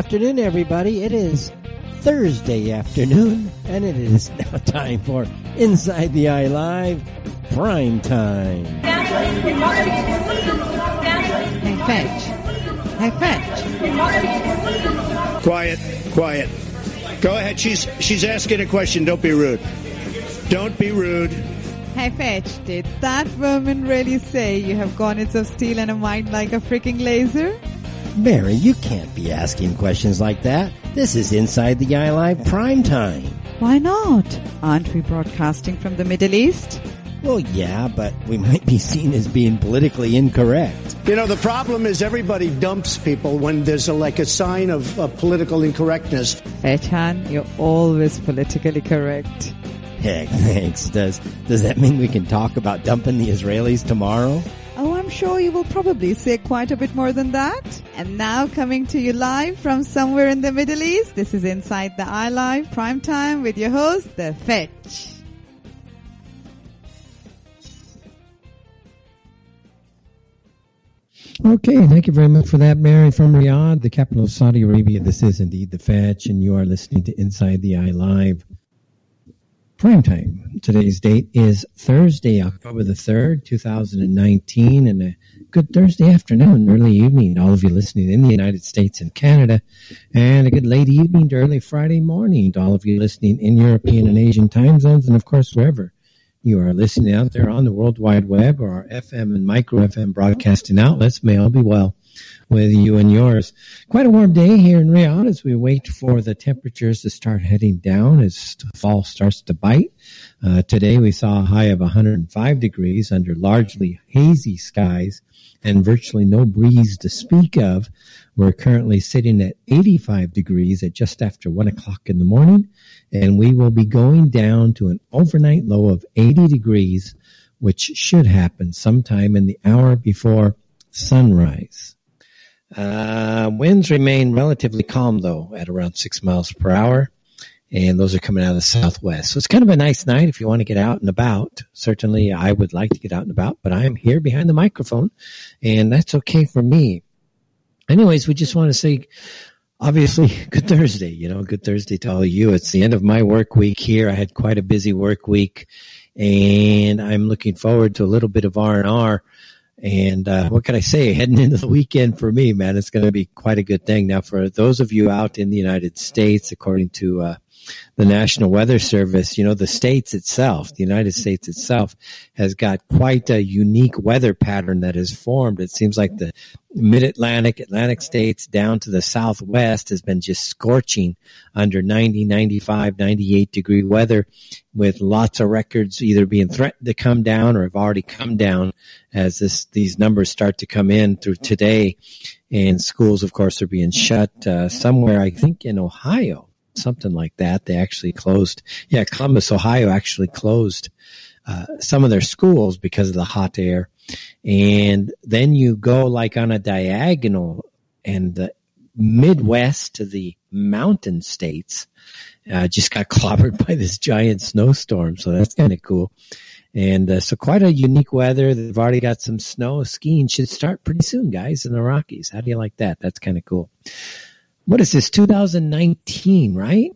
afternoon, everybody. It is Thursday afternoon, and it is now time for Inside the Eye Live Prime Time. Hey, Fetch. Hey, Fetch. Quiet, quiet. Go ahead. She's she's asking a question. Don't be rude. Don't be rude. Hey, Fetch. Did that woman really say you have garnets of steel and a mind like a freaking laser? Mary, you can't be asking questions like that. This is Inside the Eye Live Prime Time. Why not? Aren't we broadcasting from the Middle East? Well, yeah, but we might be seen as being politically incorrect. You know, the problem is everybody dumps people when there's a, like a sign of, of political incorrectness. Fetchan, you're always politically correct. Heck, thanks. Does does that mean we can talk about dumping the Israelis tomorrow? Sure you will probably say quite a bit more than that. And now coming to you live from somewhere in the Middle East, this is Inside the Eye Live Prime Time with your host, The Fetch. Okay, thank you very much for that, Mary from Riyadh, the capital of Saudi Arabia. This is indeed the Fetch, and you are listening to Inside the Eye Live prime time. Today's date is Thursday, October the 3rd, 2019, and a good Thursday afternoon, early evening to all of you listening in the United States and Canada, and a good late evening to early Friday morning to all of you listening in European and Asian time zones, and of course, wherever you are listening out there on the World Wide Web or our FM and micro FM broadcasting outlets. May all be well with you and yours. Quite a warm day here in Riyadh as we wait for the temperatures to start heading down as fall starts to bite. Uh, today we saw a high of 105 degrees under largely hazy skies and virtually no breeze to speak of. We're currently sitting at 85 degrees at just after 1 o'clock in the morning, and we will be going down to an overnight low of 80 degrees, which should happen sometime in the hour before sunrise. Uh, winds remain relatively calm though at around 6 miles per hour and those are coming out of the southwest. So it's kind of a nice night if you want to get out and about. Certainly, I would like to get out and about, but I am here behind the microphone, and that's okay for me. Anyways, we just want to say, obviously, good Thursday. You know, good Thursday to all of you. It's the end of my work week here. I had quite a busy work week, and I'm looking forward to a little bit of R and R. And uh, what can I say? Heading into the weekend for me, man, it's going to be quite a good thing. Now, for those of you out in the United States, according to uh, the National Weather Service, you know, the states itself, the United States itself has got quite a unique weather pattern that has formed. It seems like the mid-Atlantic, Atlantic states down to the southwest has been just scorching under 90, 95, 98 degree weather with lots of records either being threatened to come down or have already come down as this, these numbers start to come in through today. And schools, of course, are being shut uh, somewhere, I think, in Ohio something like that. They actually closed. Yeah, Columbus, Ohio actually closed uh, some of their schools because of the hot air. And then you go like on a diagonal and the Midwest to the mountain states uh, just got clobbered by this giant snowstorm. So that's kind of cool. And uh, so quite a unique weather. They've already got some snow. Skiing should start pretty soon, guys, in the Rockies. How do you like that? That's kind of cool what is this 2019 right?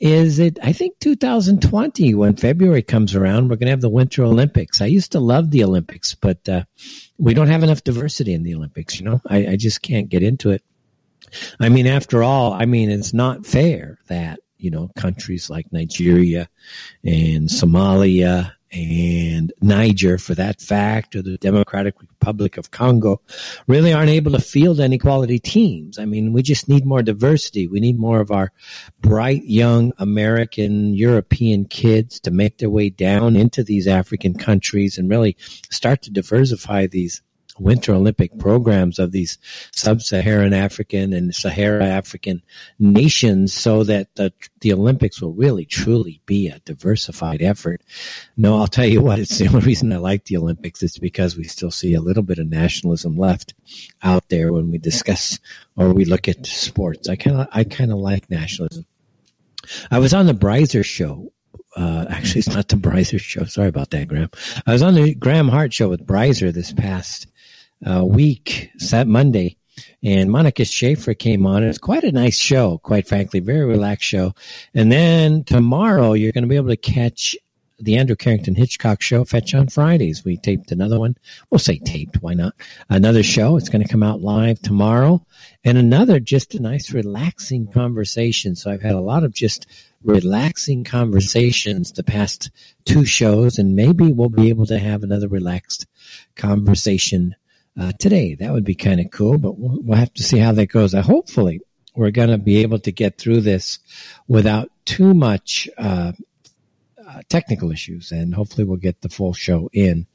Is it i think 2020 when february comes around we're going to have the winter olympics. I used to love the olympics but uh, we don't have enough diversity in the olympics you know? I, I just can't get into it. I mean after all i mean it's not fair that you know countries like nigeria and somalia and Niger for that fact, or the Democratic Republic of Congo, really aren't able to field any quality teams. I mean, we just need more diversity. We need more of our bright young American, European kids to make their way down into these African countries and really start to diversify these Winter Olympic programs of these sub-Saharan African and Sahara African nations so that the, the Olympics will really truly be a diversified effort. No, I'll tell you what, it's the only reason I like the Olympics. It's because we still see a little bit of nationalism left out there when we discuss or we look at sports. I kind of, I kind of like nationalism. I was on the Breiser show uh, actually, it's not the Breiser show. Sorry about that, Graham. I was on the Graham Hart show with Breiser this past uh, week, Sat Monday, and Monika Schaefer came on. It was quite a nice show, quite frankly, very relaxed show. And then tomorrow you're going to be able to catch the Andrew Carrington Hitchcock show, Fetch on Fridays. We taped another one. We'll say taped, why not? Another show. It's going to come out live tomorrow. And another just a nice relaxing conversation. So I've had a lot of just relaxing conversations the past two shows and maybe we'll be able to have another relaxed conversation uh, today. That would be kind of cool, but we'll, we'll have to see how that goes. Uh, hopefully we're going to be able to get through this without too much, uh, uh, technical issues, and hopefully we'll get the full show in.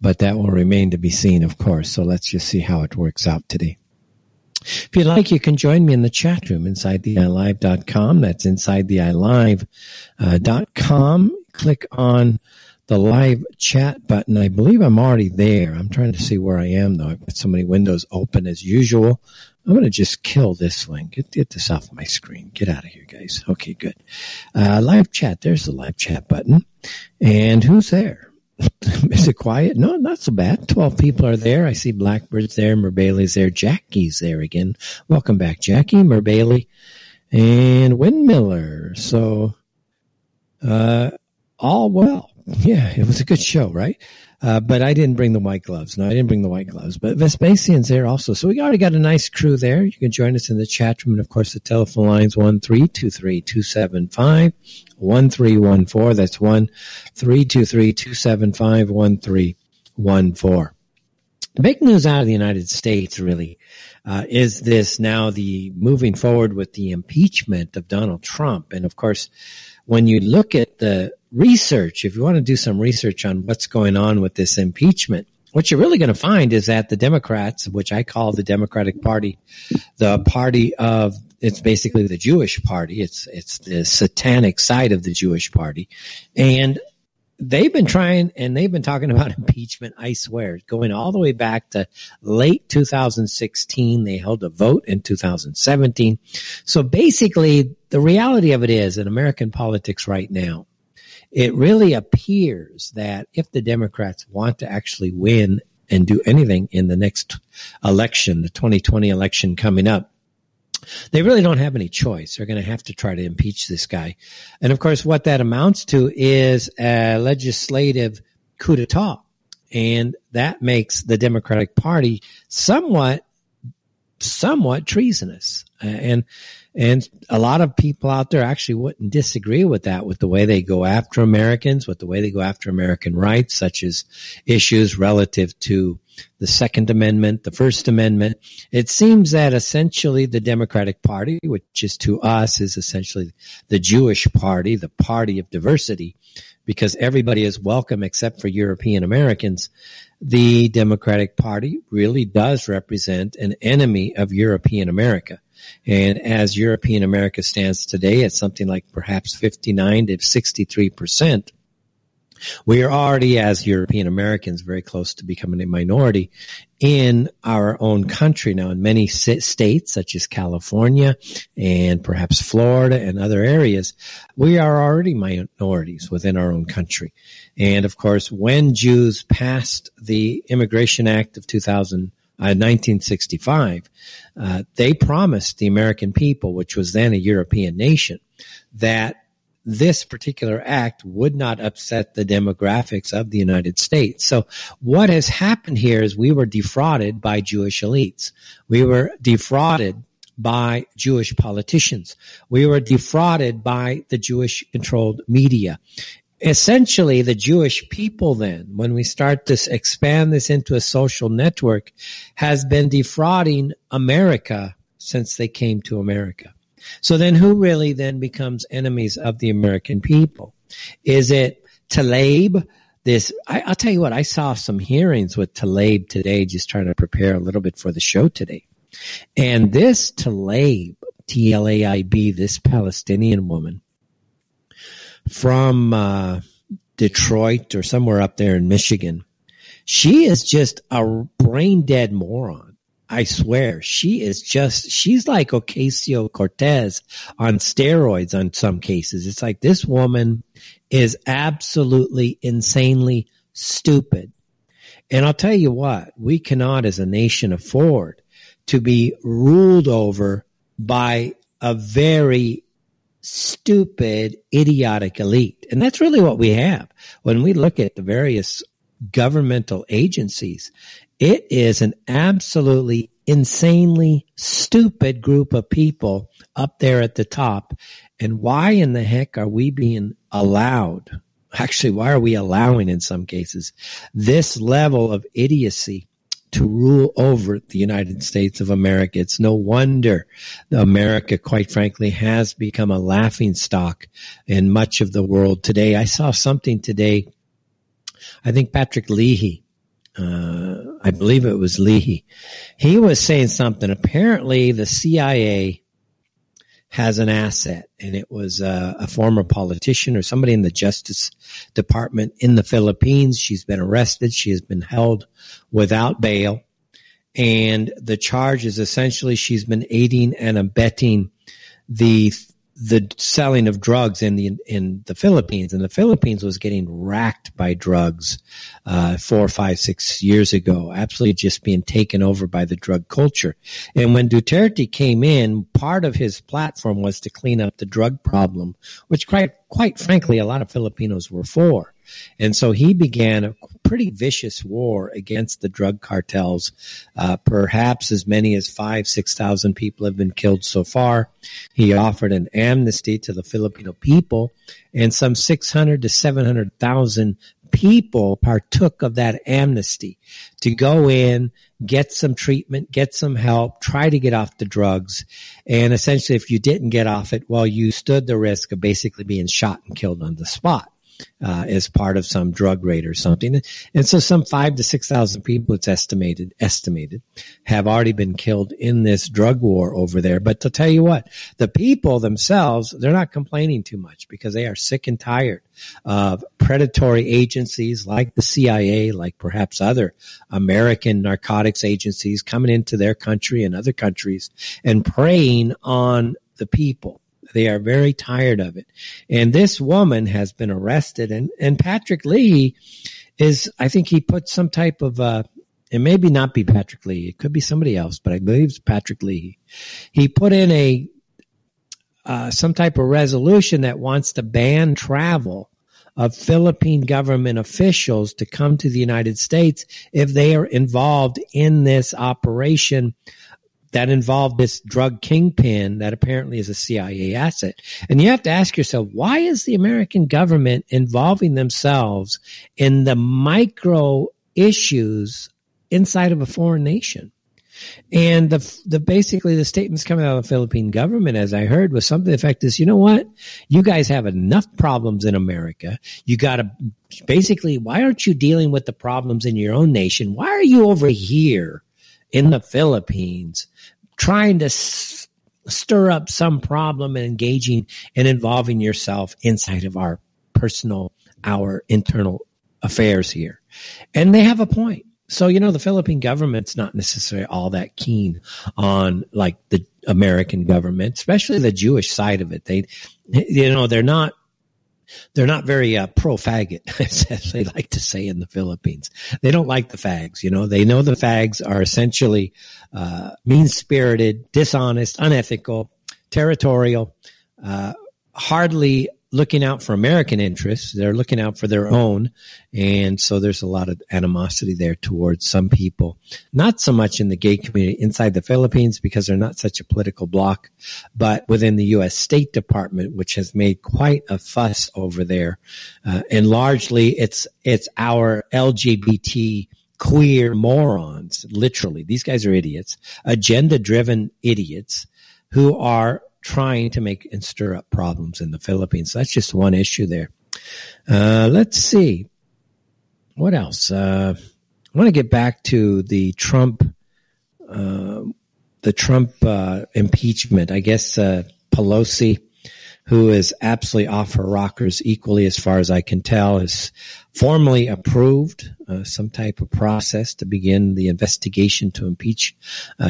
But that will remain to be seen, of course. So let's just see how it works out today. If you'd like, you can join me in the chat room inside the iLive.com. That's inside the iLive.com. Uh, Click on the live chat button. I believe I'm already there. I'm trying to see where I am though. I've got so many windows open as usual. I'm going to just kill this link. Get, get this off my screen. Get out of here, guys. Okay, good. Uh, live chat. There's the live chat button. And who's there? Is it quiet? No, not so bad. 12 people are there. I see Blackbird's there. Merbailey's there. Jackie's there again. Welcome back, Jackie, Merbailey, and Windmiller. So, uh, all well. Yeah, it was a good show, right? Uh, but I didn't bring the white gloves. No, I didn't bring the white gloves. But Vespasian's there also. So we already got a nice crew there. You can join us in the chat room. And of course, the telephone line's 1-323-275-1314. That's 1-323-275-1314. The big news out of the United States really uh, is this now the moving forward with the impeachment of Donald Trump. And of course, when you look at the research, if you want to do some research on what's going on with this impeachment, what you're really going to find is that the Democrats, which I call the Democratic Party, the party of it's basically the Jewish party. It's it's the satanic side of the Jewish party, and they've been trying and they've been talking about impeachment. I swear, going all the way back to late 2016. They held a vote in 2017. So basically, the reality of it is in American politics right now, it really appears that if the Democrats want to actually win and do anything in the next election, the 2020 election coming up, they really don't have any choice. They're going to have to try to impeach this guy. And of course, what that amounts to is a legislative coup d'etat. And that makes the Democratic Party somewhat, somewhat treasonous. Uh, and and a lot of people out there actually wouldn't disagree with that, with the way they go after Americans, with the way they go after American rights, such as issues relative to the Second Amendment, the First Amendment. It seems that essentially the Democratic Party, which is to us is essentially the Jewish party, the party of diversity, because everybody is welcome except for European Americans. The Democratic Party really does represent an enemy of European America. And as European America stands today at something like perhaps 59 to 63 percent, we are already, as European Americans, very close to becoming a minority in our own country now. In many states, such as California and perhaps Florida and other areas, we are already minorities within our own country. And of course, when Jews passed the Immigration Act of 2000, 1965, uh, uh, they promised the American people, which was then a European nation, that this particular act would not upset the demographics of the United States. So what has happened here is we were defrauded by Jewish elites. We were defrauded by Jewish politicians. We were defrauded by the Jewish controlled media essentially the Jewish people then, when we start to expand this into a social network, has been defrauding America since they came to America. So then who really then becomes enemies of the American people? Is it Tlaib? This, I, will tell you what, I saw some hearings with Tlaib today, just trying to prepare a little bit for the show today. And this Tlaib, T-L-A-I-B, this Palestinian woman, from uh, Detroit or somewhere up there in Michigan. She is just a brain dead moron. I swear. She is just, she's like Ocasio Cortez on steroids on some cases. It's like this woman is absolutely insanely stupid. And I'll tell you what, we cannot as a nation afford to be ruled over by a very stupid, idiotic elite. And that's really what we have when we look at the various governmental agencies. It is an absolutely insanely stupid group of people up there at the top. And why in the heck are we being allowed? Actually, why are we allowing in some cases this level of idiocy to rule over the United States of America. It's no wonder the America, quite frankly, has become a laughing stock in much of the world today. I saw something today. I think Patrick Leahy, uh, I believe it was Leahy. He was saying something. Apparently, the CIA has an asset, and it was uh, a former politician or somebody in the Justice Department in the Philippines. She's been arrested. She has been held without bail. And the charge is essentially she's been aiding and abetting the the selling of drugs in the in the Philippines, and the Philippines was getting racked by drugs uh, four, five, six years ago, absolutely just being taken over by the drug culture. And when Duterte came in, part of his platform was to clean up the drug problem, which quite quite frankly, a lot of Filipinos were for. And so he began a pretty vicious war against the drug cartels. Uh, perhaps as many as five, 6,000 people have been killed so far. He offered an amnesty to the Filipino people and some 600 to 700,000 people partook of that amnesty to go in, get some treatment, get some help, try to get off the drugs. And essentially, if you didn't get off it, well, you stood the risk of basically being shot and killed on the spot uh, as part of some drug raid or something. And so some five to 6,000 people, it's estimated, estimated, have already been killed in this drug war over there. But to tell you what, the people themselves, they're not complaining too much because they are sick and tired of predatory agencies like the CIA, like perhaps other American narcotics agencies coming into their country and other countries and preying on the people they are very tired of it. And this woman has been arrested and, and Patrick Leahy is, I think he put some type of, uh, it maybe not be Patrick Leahy. It could be somebody else, but I believe it's Patrick Leahy. He put in a, uh, some type of resolution that wants to ban travel of Philippine government officials to come to the United States if they are involved in this operation that involved this drug kingpin that apparently is a CIA asset. And you have to ask yourself, why is the American government involving themselves in the micro issues inside of a foreign nation? And the the basically the statements coming out of the Philippine government, as I heard, was something the effect is, you know what? You guys have enough problems in America. You got to basically, why aren't you dealing with the problems in your own nation? Why are you over here in the Philippines trying to s- stir up some problem and engaging and involving yourself inside of our personal, our internal affairs here. And they have a point. So, you know, the Philippine government's not necessarily all that keen on like the American government, especially the Jewish side of it. They, you know, they're not they're not very uh, pro faggot, as they like to say in the Philippines. They don't like the fags. You know, they know the fags are essentially uh, mean spirited, dishonest, unethical, territorial, uh, hardly looking out for American interests. They're looking out for their own. And so there's a lot of animosity there towards some people. Not so much in the gay community inside the Philippines because they're not such a political bloc, but within the U.S. State Department, which has made quite a fuss over there. Uh, and largely it's, it's our LGBT queer morons, literally. These guys are idiots, agenda driven idiots who are trying to make and stir up problems in the Philippines. That's just one issue there. Uh, let's see. What else? Uh, I want to get back to the Trump, uh, the Trump uh, impeachment. I guess uh, Pelosi, who is absolutely off her rockers equally as far as I can tell, has formally approved uh, some type of process to begin the investigation to impeach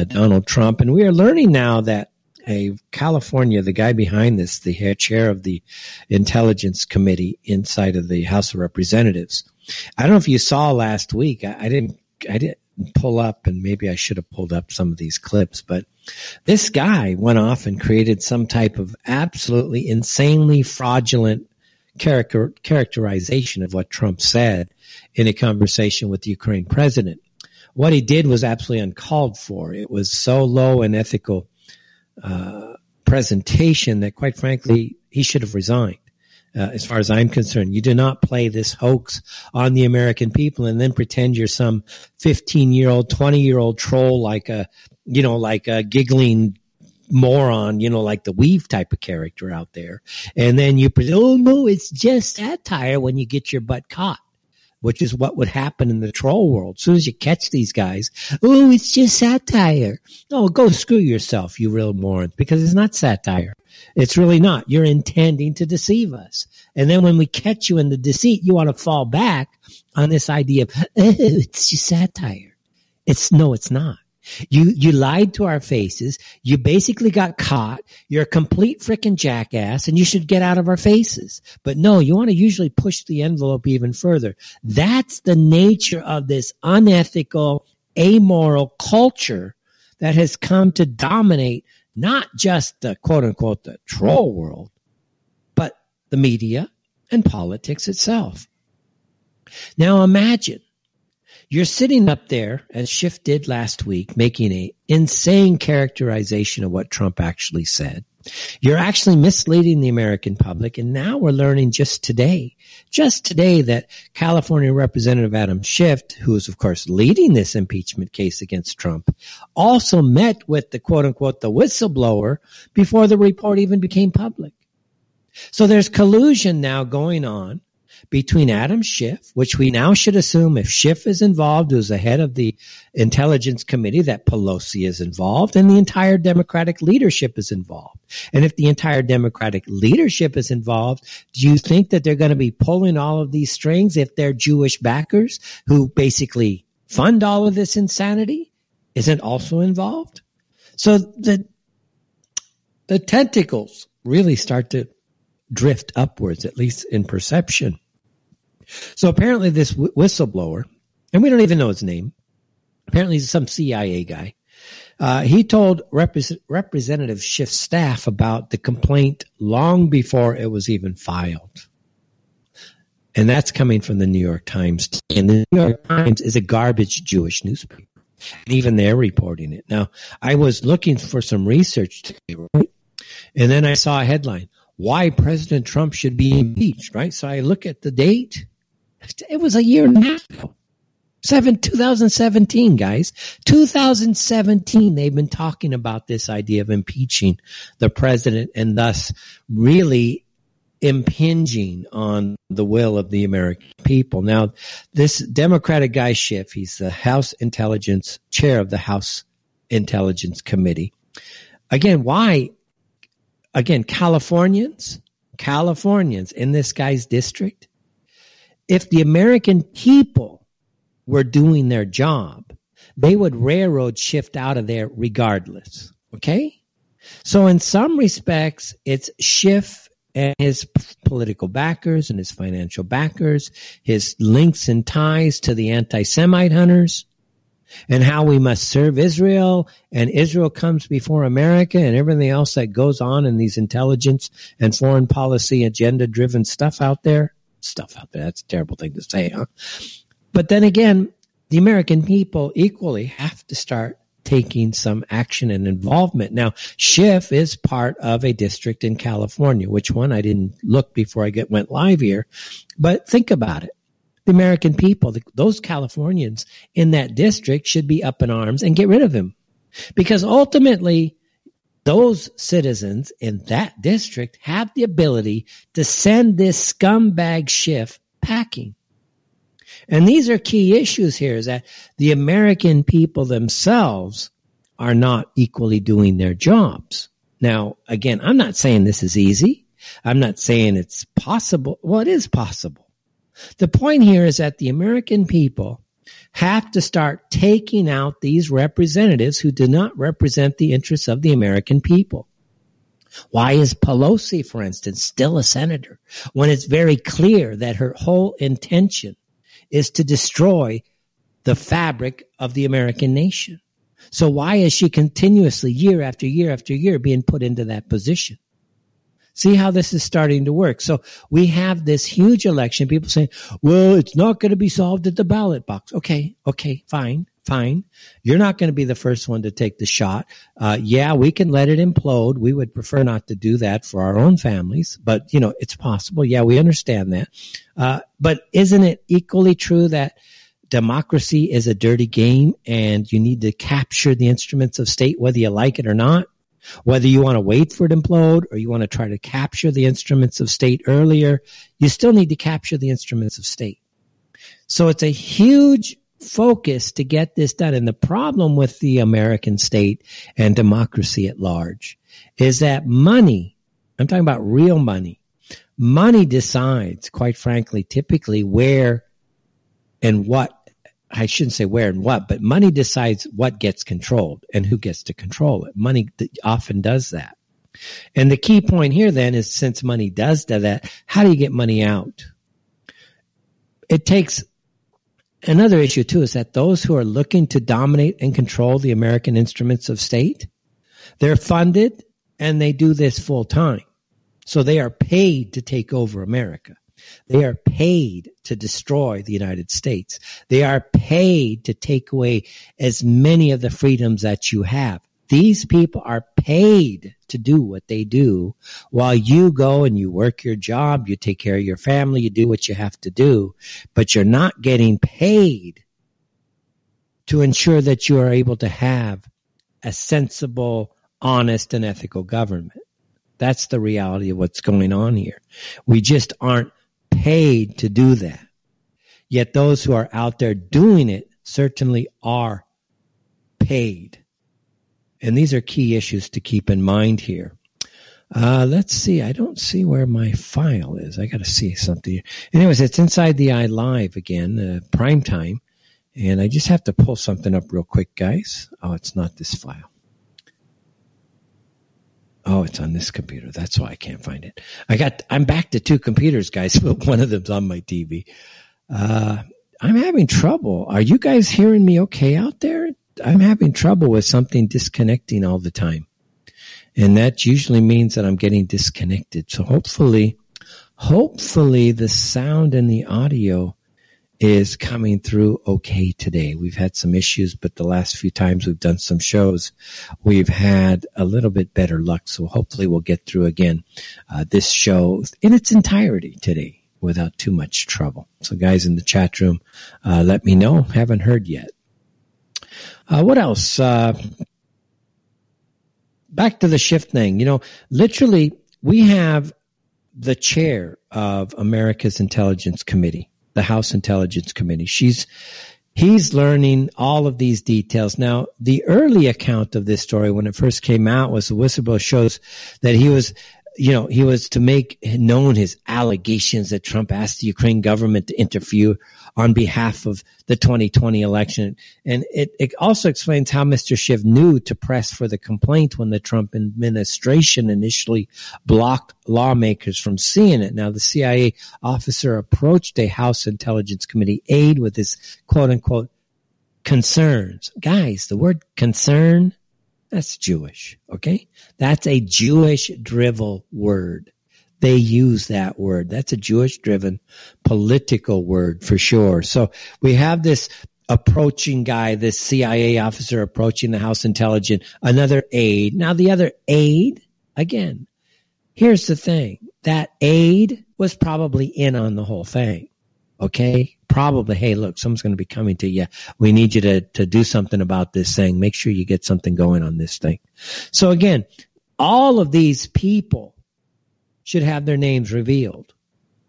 Donald Trump. And we are learning now that a California, the guy behind this, the chair of the intelligence committee inside of the House of Representatives. I don't know if you saw last week. I, I didn't. I didn't. pull up, and maybe I should have pulled up some of these clips, but this guy went off and created some type of absolutely insanely fraudulent character, characterization of what Trump said in a conversation with the Ukraine president. What he did was absolutely uncalled for. It was so low and ethical uh, presentation that, quite frankly, he should have resigned. Uh, as far as I'm concerned. You do not play this hoax on the American people and then pretend you're some 15 year old, 20 year old troll like a, you know, like a giggling moron, you know, like the weave type of character out there. And then you pretend, oh no, it's just satire when you get your butt caught which is what would happen in the troll world. As soon as you catch these guys, oh, it's just satire. Oh, go screw yourself, you real moron, because it's not satire. It's really not. You're intending to deceive us. And then when we catch you in the deceit, you want to fall back on this idea of, oh, it's just satire. It's no, it's not. You, you lied to our faces. You basically got caught. You're a complete freaking jackass and you should get out of our faces. But no, you want to usually push the envelope even further. That's the nature of this unethical, amoral culture that has come to dominate not just the quote unquote the troll world, but the media and politics itself. Now imagine you're sitting up there, as Schiff did last week, making a insane characterization of what Trump actually said. You're actually misleading the American public. And now we're learning just today, just today that California Representative Adam Schiff, who is of course leading this impeachment case against Trump, also met with the quote unquote the whistleblower before the report even became public. So there's collusion now going on between Adam Schiff, which we now should assume if Schiff is involved, who's the head of the Intelligence Committee, that Pelosi is involved, and the entire Democratic leadership is involved. And if the entire Democratic leadership is involved, do you think that they're going to be pulling all of these strings if they're Jewish backers who basically fund all of this insanity? Isn't also involved? So the the tentacles really start to drift upwards, at least in perception. So apparently, this whistleblower, and we don't even know his name, apparently he's some CIA guy. Uh, he told Representative Schiff's staff about the complaint long before it was even filed. And that's coming from the New York Times. And the New York Times is a garbage Jewish newspaper. And even they're reporting it. Now, I was looking for some research today, right? And then I saw a headline, why President Trump should be impeached, right? So I look at the date it was a year and a half ago. Seven, 2017, guys. 2017, they've been talking about this idea of impeaching the president and thus really impinging on the will of the American people. Now, this Democratic guy Schiff, he's the House Intelligence Chair of the House Intelligence Committee. Again, why? Again, Californians, Californians in this guy's district, if the American people were doing their job, they would railroad Schiff out of there regardless. Okay? So in some respects, it's Schiff and his political backers and his financial backers, his links and ties to the anti-Semite hunters, and how we must serve Israel and Israel comes before America and everything else that goes on in these intelligence and foreign policy agenda driven stuff out there stuff out there. That's a terrible thing to say, huh? But then again, the American people equally have to start taking some action and involvement. Now, Schiff is part of a district in California. Which one? I didn't look before I get went live here. But think about it. The American people, the, those Californians in that district should be up in arms and get rid of him. Because ultimately, those citizens in that district have the ability to send this scumbag Schiff packing. And these are key issues here is that the American people themselves are not equally doing their jobs. Now, again, I'm not saying this is easy. I'm not saying it's possible. Well, it is possible. The point here is that the American people have to start taking out these representatives who do not represent the interests of the American people. Why is Pelosi, for instance, still a senator when it's very clear that her whole intention is to destroy the fabric of the American nation. So why is she continuously, year after year after year, being put into that position? See how this is starting to work. So we have this huge election. People saying, well, it's not going to be solved at the ballot box. Okay. Okay. Fine. Fine. You're not going to be the first one to take the shot. Uh, yeah, we can let it implode. We would prefer not to do that for our own families, but you know, it's possible. Yeah, we understand that. Uh, but isn't it equally true that democracy is a dirty game and you need to capture the instruments of state whether you like it or not? Whether you want to wait for it to implode or you want to try to capture the instruments of state earlier, you still need to capture the instruments of state. So it's a huge focus to get this done. And the problem with the American state and democracy at large is that money, I'm talking about real money, money decides, quite frankly, typically where and what I shouldn't say where and what, but money decides what gets controlled and who gets to control it. Money often does that. And the key point here then is since money does do that, how do you get money out? It takes another issue too is that those who are looking to dominate and control the American instruments of state, they're funded and they do this full time. So they are paid to take over America. They are paid to destroy the United States. They are paid to take away as many of the freedoms that you have. These people are paid to do what they do while you go and you work your job, you take care of your family, you do what you have to do, but you're not getting paid to ensure that you are able to have a sensible, honest, and ethical government. That's the reality of what's going on here. We just aren't paid to do that. Yet those who are out there doing it certainly are paid. And these are key issues to keep in mind here. Uh, let's see. I don't see where my file is. I got to see something. Anyways, it's inside the eye live again, uh, prime time. And I just have to pull something up real quick, guys. Oh, it's not this file. Oh, it's on this computer. That's why I can't find it. I got, I'm back to two computers, guys, but one of them's on my TV. Uh, I'm having trouble. Are you guys hearing me okay out there? I'm having trouble with something disconnecting all the time. And that usually means that I'm getting disconnected. So hopefully, hopefully the sound and the audio is coming through okay today. We've had some issues, but the last few times we've done some shows, we've had a little bit better luck. So hopefully we'll get through again uh, this show in its entirety today without too much trouble. So guys in the chat room, uh, let me know. Haven't heard yet. Uh, what else? Uh, back to the Schiff thing. You know, literally, we have the chair of America's Intelligence Committee the House Intelligence Committee. She's he's learning all of these details. Now, the early account of this story when it first came out was the whistleblower shows that he was you know, he was to make known his allegations that Trump asked the Ukraine government to interfere on behalf of the 2020 election. And it, it also explains how Mr. Schiff knew to press for the complaint when the Trump administration initially blocked lawmakers from seeing it. Now, the CIA officer approached a House Intelligence Committee aide with his quote unquote concerns. Guys, the word concern, that's Jewish, okay? That's a Jewish drivel word. They use that word. That's a Jewish driven political word for sure. So we have this approaching guy, this CIA officer approaching the House intelligence, another aide. Now the other aide, again, here's the thing. That aide was probably in on the whole thing. Okay. Probably, hey, look, someone's going to be coming to you. We need you to, to do something about this thing. Make sure you get something going on this thing. So again, all of these people should have their names revealed.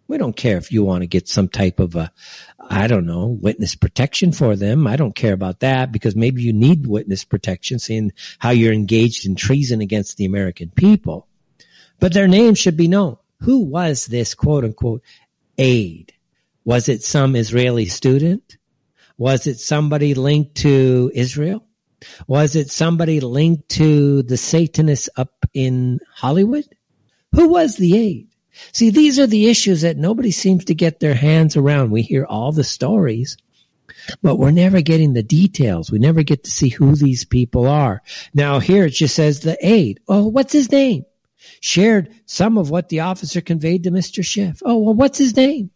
We don't care if you want to get some type of a, I don't know, witness protection for them. I don't care about that because maybe you need witness protection seeing how you're engaged in treason against the American people. But their names should be known. Who was this quote unquote aide? Was it some Israeli student? Was it somebody linked to Israel? Was it somebody linked to the Satanists up in Hollywood? Who was the aide? See, these are the issues that nobody seems to get their hands around. We hear all the stories, but we're never getting the details. We never get to see who these people are. Now here it just says the aide. Oh, what's his name? Shared some of what the officer conveyed to Mr. Schiff. Oh, well, what's his name?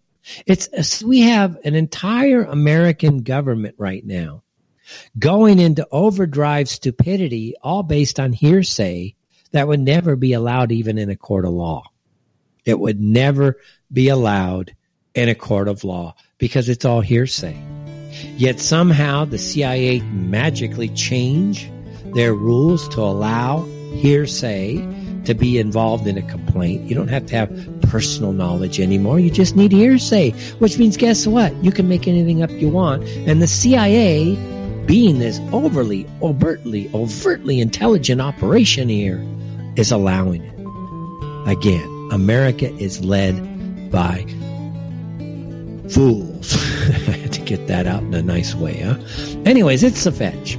It's, we have an entire American government right now going into overdrive stupidity, all based on hearsay that would never be allowed even in a court of law. It would never be allowed in a court of law because it's all hearsay. Yet somehow the CIA magically change their rules to allow hearsay to be involved in a complaint. You don't have to have personal knowledge anymore. You just need hearsay, which means guess what? You can make anything up you want. And the CIA, being this overly, overtly, overtly intelligent operation here, is allowing it. Again, America is led by fools. to get that out in a nice way, huh? Anyways, it's the fetch.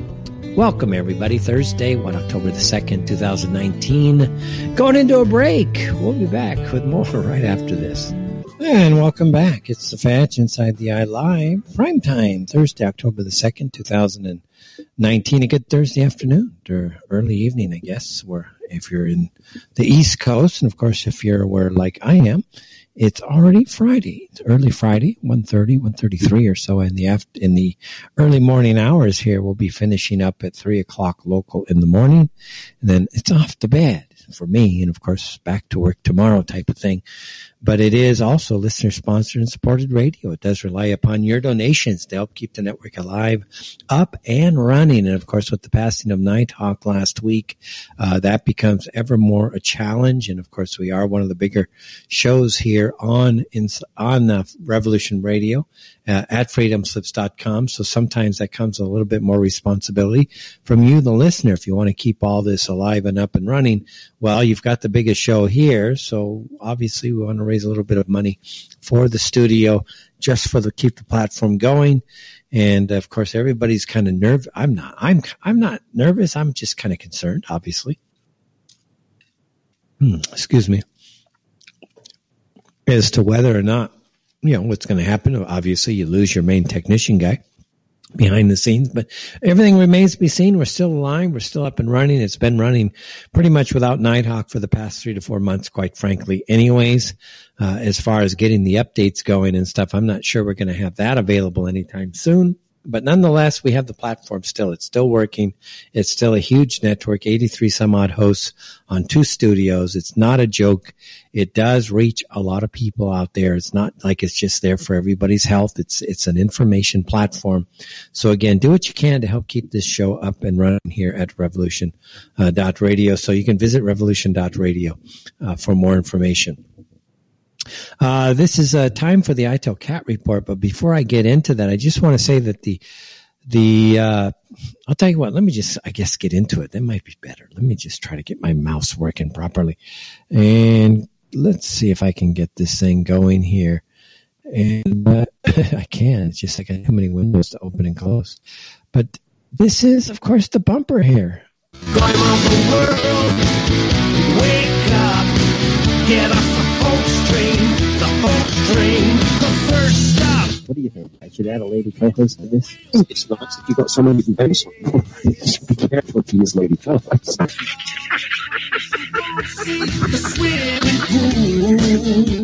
Welcome, everybody. Thursday, 1 October the 2nd, 2019. Going into a break. We'll be back with more right after this. And welcome back. It's the Fetch Inside the Eye Live, prime time, Thursday, October the 2nd, 2019. A good Thursday afternoon or early evening, I guess, where if you're in the East Coast. And of course, if you're where like I am, it's already Friday. It's early Friday, 1.30, 1.33 or so in the after, in the early morning hours here. We'll be finishing up at 3 o'clock local in the morning. And then it's off to bed for me. And of course, back to work tomorrow type of thing but it is also listener sponsored and supported radio. It does rely upon your donations to help keep the network alive, up and running. And of course, with the passing of Nighthawk last week, uh, that becomes ever more a challenge. And of course, we are one of the bigger shows here on in, on uh, Revolution Radio uh, at freedomslips.com. So sometimes that comes a little bit more responsibility from you, the listener. If you want to keep all this alive and up and running, well, you've got the biggest show here. So obviously we want to raise a little bit of money for the studio just for the keep the platform going. And of course, everybody's kind of nervous. I'm not. I'm. I'm not nervous. I'm just kind of concerned. Obviously. Hmm, excuse me. As to whether or not you know what's going to happen. Obviously, you lose your main technician guy behind the scenes, but everything remains to be seen. We're still alive. We're still up and running. It's been running pretty much without Nighthawk for the past three to four months, quite frankly. Anyways, uh, as far as getting the updates going and stuff, I'm not sure we're going to have that available anytime soon but nonetheless, we have the platform still. It's still working. It's still a huge network, 83 some odd hosts on two studios. It's not a joke. It does reach a lot of people out there. It's not like it's just there for everybody's health. It's, it's an information platform. So again, do what you can to help keep this show up and running here at revolution.radio. Uh, radio. so you can visit revolution.radio uh, for more information. Uh, this is uh, time for the ITEL Cat Report, but before I get into that, I just want to say that the the uh, I'll tell you what. Let me just I guess get into it. That might be better. Let me just try to get my mouse working properly, and let's see if I can get this thing going here. And uh, I can. It's just like I got too many windows to open and close. But this is, of course, the bumper here. Going around the world, wake up, get up train, the first stop. What do you think? I should add a lady co-host to this? It's nice if you've got someone you can bounce on. Be careful to use lady co-host.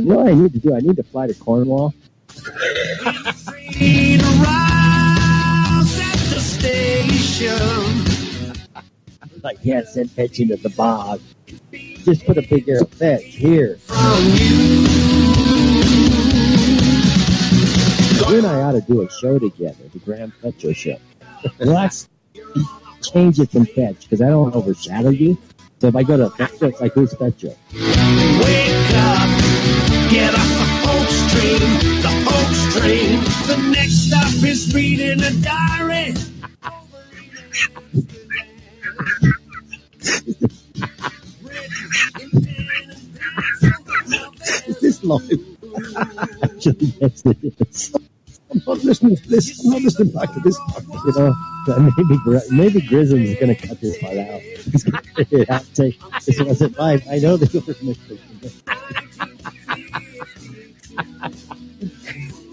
what I need to do, I need to fly to Cornwall. like, yeah, send fetching at the bog. Just put a big effect here. You and I ought to do a show together, the Graham Petro Show. Let's change it from Fetch, because I don't overshadow you. So if I go to Petro, it's like, who's Petro? Wake up, get off the Oaks train, the Oaks train. The next stop is reading a diary. is this live? Actually, yes, it is. I'm not listening to this. I'm not listening back to this. You know, maybe maybe Grism is going to cut this part out. He's going to. Say this wasn't mine. I know this was mistake.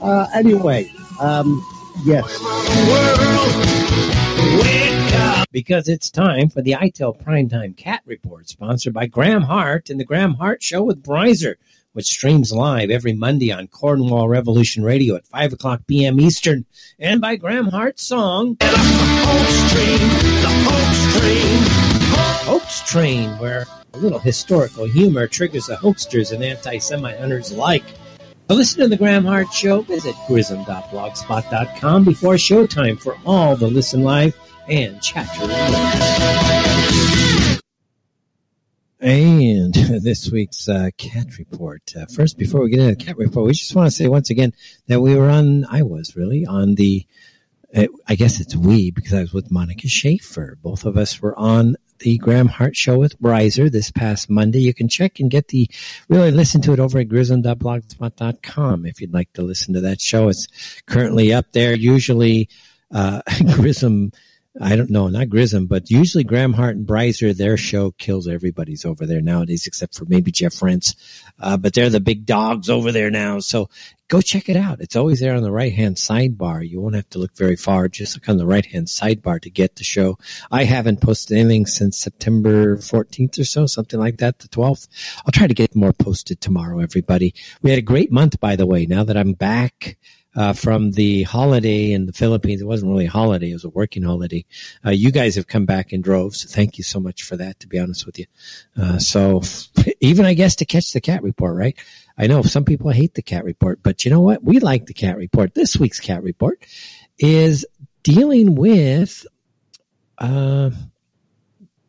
uh, anyway, um, Yes. Because it's time for the ITEL Primetime Cat Report, sponsored by Graham Hart and the Graham Hart Show with Bryzer, which streams live every Monday on Cornwall Revolution Radio at 5 o'clock p.m. Eastern, and by Graham Hart's song, the Hoax Train, the Hoax Train, Hoax Train, where a little historical humor triggers the hoaxsters and anti-Semite hunters alike. To listen to the Graham Hart Show, visit grism.blogspot.com before showtime for all the Listen Live and Chatter And this week's uh, cat report. Uh, first, before we get into the cat report, we just want to say once again that we were on, I was really, on the, uh, I guess it's we because I was with Monika Schaefer. Both of us were on the Graham Hart Show with Bryzer this past Monday. You can check and get the, really listen to it over at grism.blogspot.com if you'd like to listen to that show. It's currently up there. Usually, uh, Grism, I don't know, not Grism, but usually Graham Hart and Bryzer, their show kills everybody's over there nowadays, except for maybe Jeff Rentz. Uh, but they're the big dogs over there now. So go check it out. It's always there on the right hand sidebar. You won't have to look very far. Just look on the right hand sidebar to get the show. I haven't posted anything since September 14th or so, something like that, the 12th. I'll try to get more posted tomorrow, everybody. We had a great month, by the way, now that I'm back uh, from the holiday in the Philippines. It wasn't really a holiday; it was a working holiday. Uh, you guys have come back in droves. Thank you so much for that. To be honest with you, uh, so even I guess to catch the cat report, right? I know some people hate the cat report, but you know what? We like the cat report. This week's cat report is dealing with uh,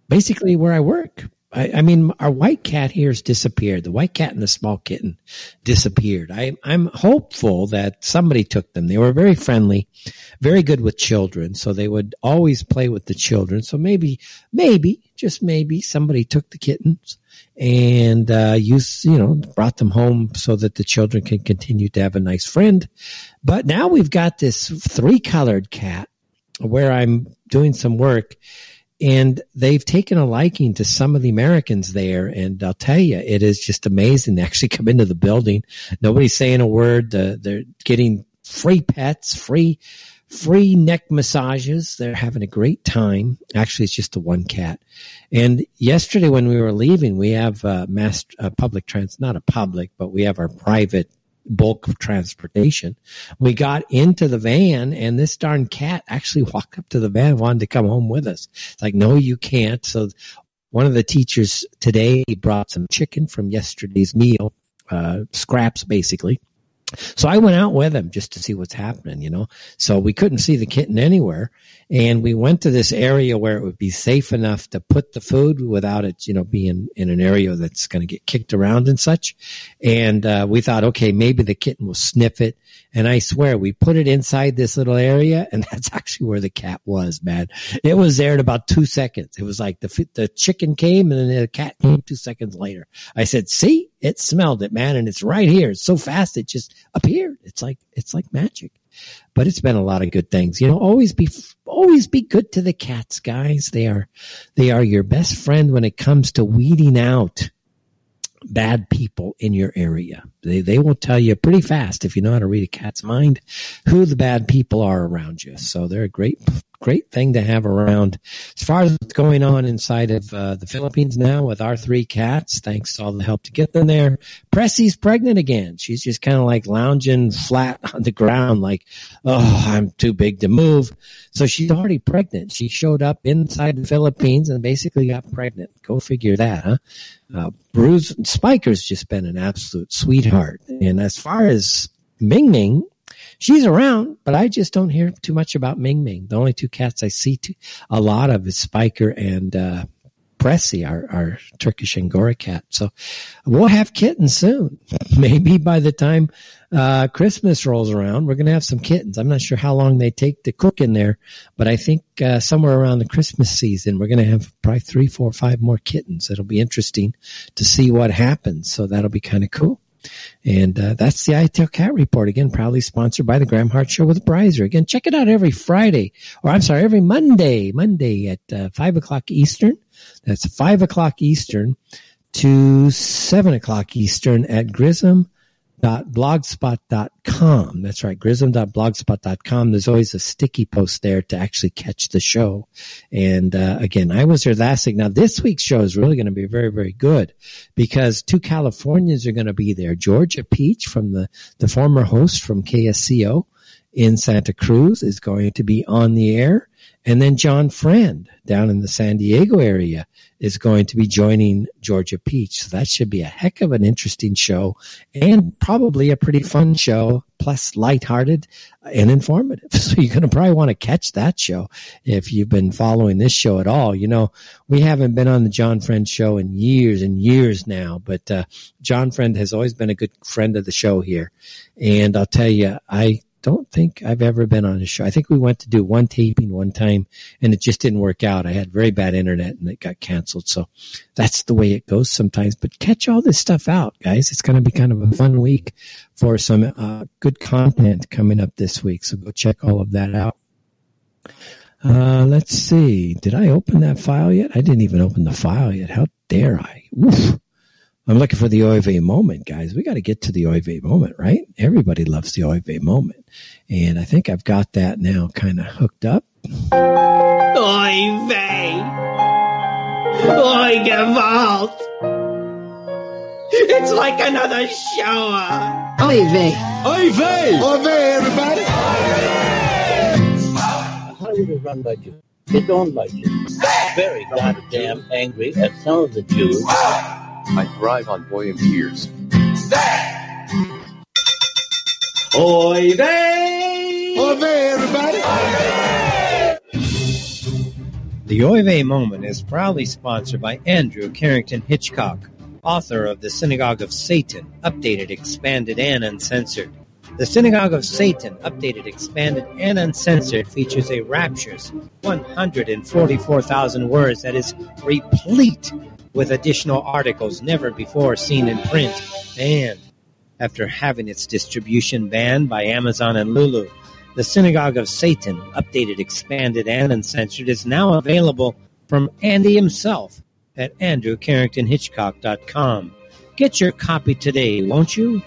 basically where I work. I, I, mean, our white cat here has disappeared. The white cat and the small kitten disappeared. I, I'm hopeful that somebody took them. They were very friendly, very good with children, so they would always play with the children. So maybe, maybe, just maybe, somebody took the kittens and uh, used, you know, brought them home so that the children can continue to have a nice friend. But now we've got this three-colored cat where I'm doing some work and they've taken a liking to some of the Americans there. And I'll tell you, it is just amazing. They actually come into the building. Nobody's saying a word. they're getting free pets, free, free neck massages. They're having a great time. Actually, it's just the one cat. And yesterday when we were leaving, we have a mass, a public trans, not a public, but we have our private bulk of transportation. We got into the van and this darn cat actually walked up to the van, wanted to come home with us. It's like, no, you can't. So one of the teachers today brought some chicken from yesterday's meal, uh, scraps basically. So I went out with him just to see what's happening, you know. So we couldn't see the kitten anywhere. And we went to this area where it would be safe enough to put the food without it, you know, being in an area that's going to get kicked around and such. And uh, we thought, okay, maybe the kitten will sniff it. And I swear, we put it inside this little area, and that's actually where the cat was, man. It was there in about two seconds. It was like the the chicken came, and then the cat came two seconds later. I said, "See, it smelled it, man, and it's right here. It's so fast, it just appeared. It's like it's like magic." but it's been a lot of good things. You know, always be always be good to the cats, guys. They are they are your best friend when it comes to weeding out bad people in your area. They they will tell you pretty fast if you know how to read a cat's mind who the bad people are around you. So they're a great great thing to have around. As far as what's going on inside of uh, the Philippines now with our three cats, thanks to all the help to get them there. Pressy's pregnant again. She's just kind of like lounging flat on the ground, like, oh, I'm too big to move. So she's already pregnant. She showed up inside the Philippines and basically got pregnant. Go figure that, huh? Uh, Bruce Spiker's just been an absolute sweetheart. And as far as Ming Ming, she's around, but I just don't hear too much about Ming Ming. The only two cats I see too, a lot of is Spiker and uh, Pressy, our, our Turkish Angora cat. So we'll have kittens soon. Maybe by the time uh, Christmas rolls around, we're going to have some kittens. I'm not sure how long they take to cook in there, but I think uh, somewhere around the Christmas season, we're going to have probably three, four, five more kittens. It'll be interesting to see what happens. So that'll be kind of cool. And uh, that's the ITEL Cat Report. Again, proudly sponsored by the Graham Hart Show with Bryzer. Again, check it out every Friday, or I'm sorry, every Monday, Monday at uh, 5 o'clock Eastern. That's 5 o'clock Eastern to 7 o'clock Eastern at Grism grism.blogspot.com. That's right, grism.blogspot.com. There's always a sticky post there to actually catch the show. And uh, again, I was there last week. Now, this week's show is really going to be very, very good because two Californians are going to be there. Georgia Peach from the, the former host from KSCO in Santa Cruz is going to be on the air. And then John Friend down in the San Diego area is going to be joining Georgia Peach. So that should be a heck of an interesting show and probably a pretty fun show, plus lighthearted and informative. So you're going to probably want to catch that show if you've been following this show at all. You know, we haven't been on the John Friend show in years and years now, but uh, John Friend has always been a good friend of the show here. And I'll tell you, I don't think I've ever been on a show. I think we went to do one taping one time and it just didn't work out. I had very bad internet and it got canceled. So that's the way it goes sometimes. But catch all this stuff out, guys. It's going to be kind of a fun week for some uh, good content coming up this week. So go check all of that out. Uh, let's see. Did I open that file yet? I didn't even open the file yet. How dare I? Oof. I'm looking for the Oy vey moment, guys. We got to get to the Oy vey moment, right? Everybody loves the Oy vey moment. And I think I've got that now kind of hooked up. Oy vey! Oy gewalt! It's like another shower! Oy vey! Oy vey! Oy vey, everybody! Hollywood run by Jews. They don't like Jews. Very goddamn angry at some of the Jews. I thrive on boy and tears. Oy vey! Oy vey, everybody! The Oy vey moment is proudly sponsored by Andrew Carrington Hitchcock, author of The Synagogue of Satan, updated, expanded, and uncensored. The Synagogue of Satan, updated, expanded, and uncensored, features a rapturous 144,000 words that is replete with additional articles never before seen in print. And after having its distribution banned by Amazon and Lulu, the Synagogue of Satan, updated, expanded, and uncensored, is now available from Andy himself at andrewcarringtonhitchcock.com. Get your copy today, won't you?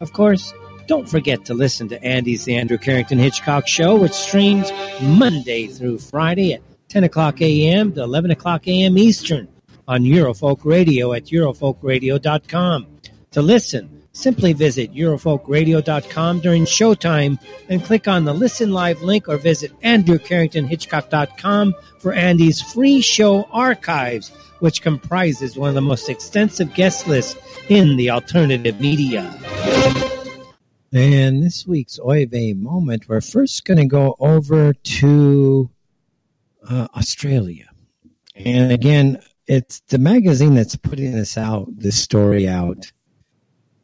Of course, don't forget to listen to Andy's The Andrew Carrington Hitchcock Show, which streams Monday through Friday at 10 o'clock a.m. to 11 o'clock a.m. Eastern on Eurofolk Radio at eurofolkradio.com. To listen, simply visit eurofolkradio.com during showtime and click on the Listen Live link or visit andrewcarringtonhitchcock.com for Andy's free show archives, which comprises one of the most extensive guest lists in the alternative media. And this week's Oy vey moment, we're first going to go over to uh, Australia. And again, it's the magazine that's putting this out, this story out,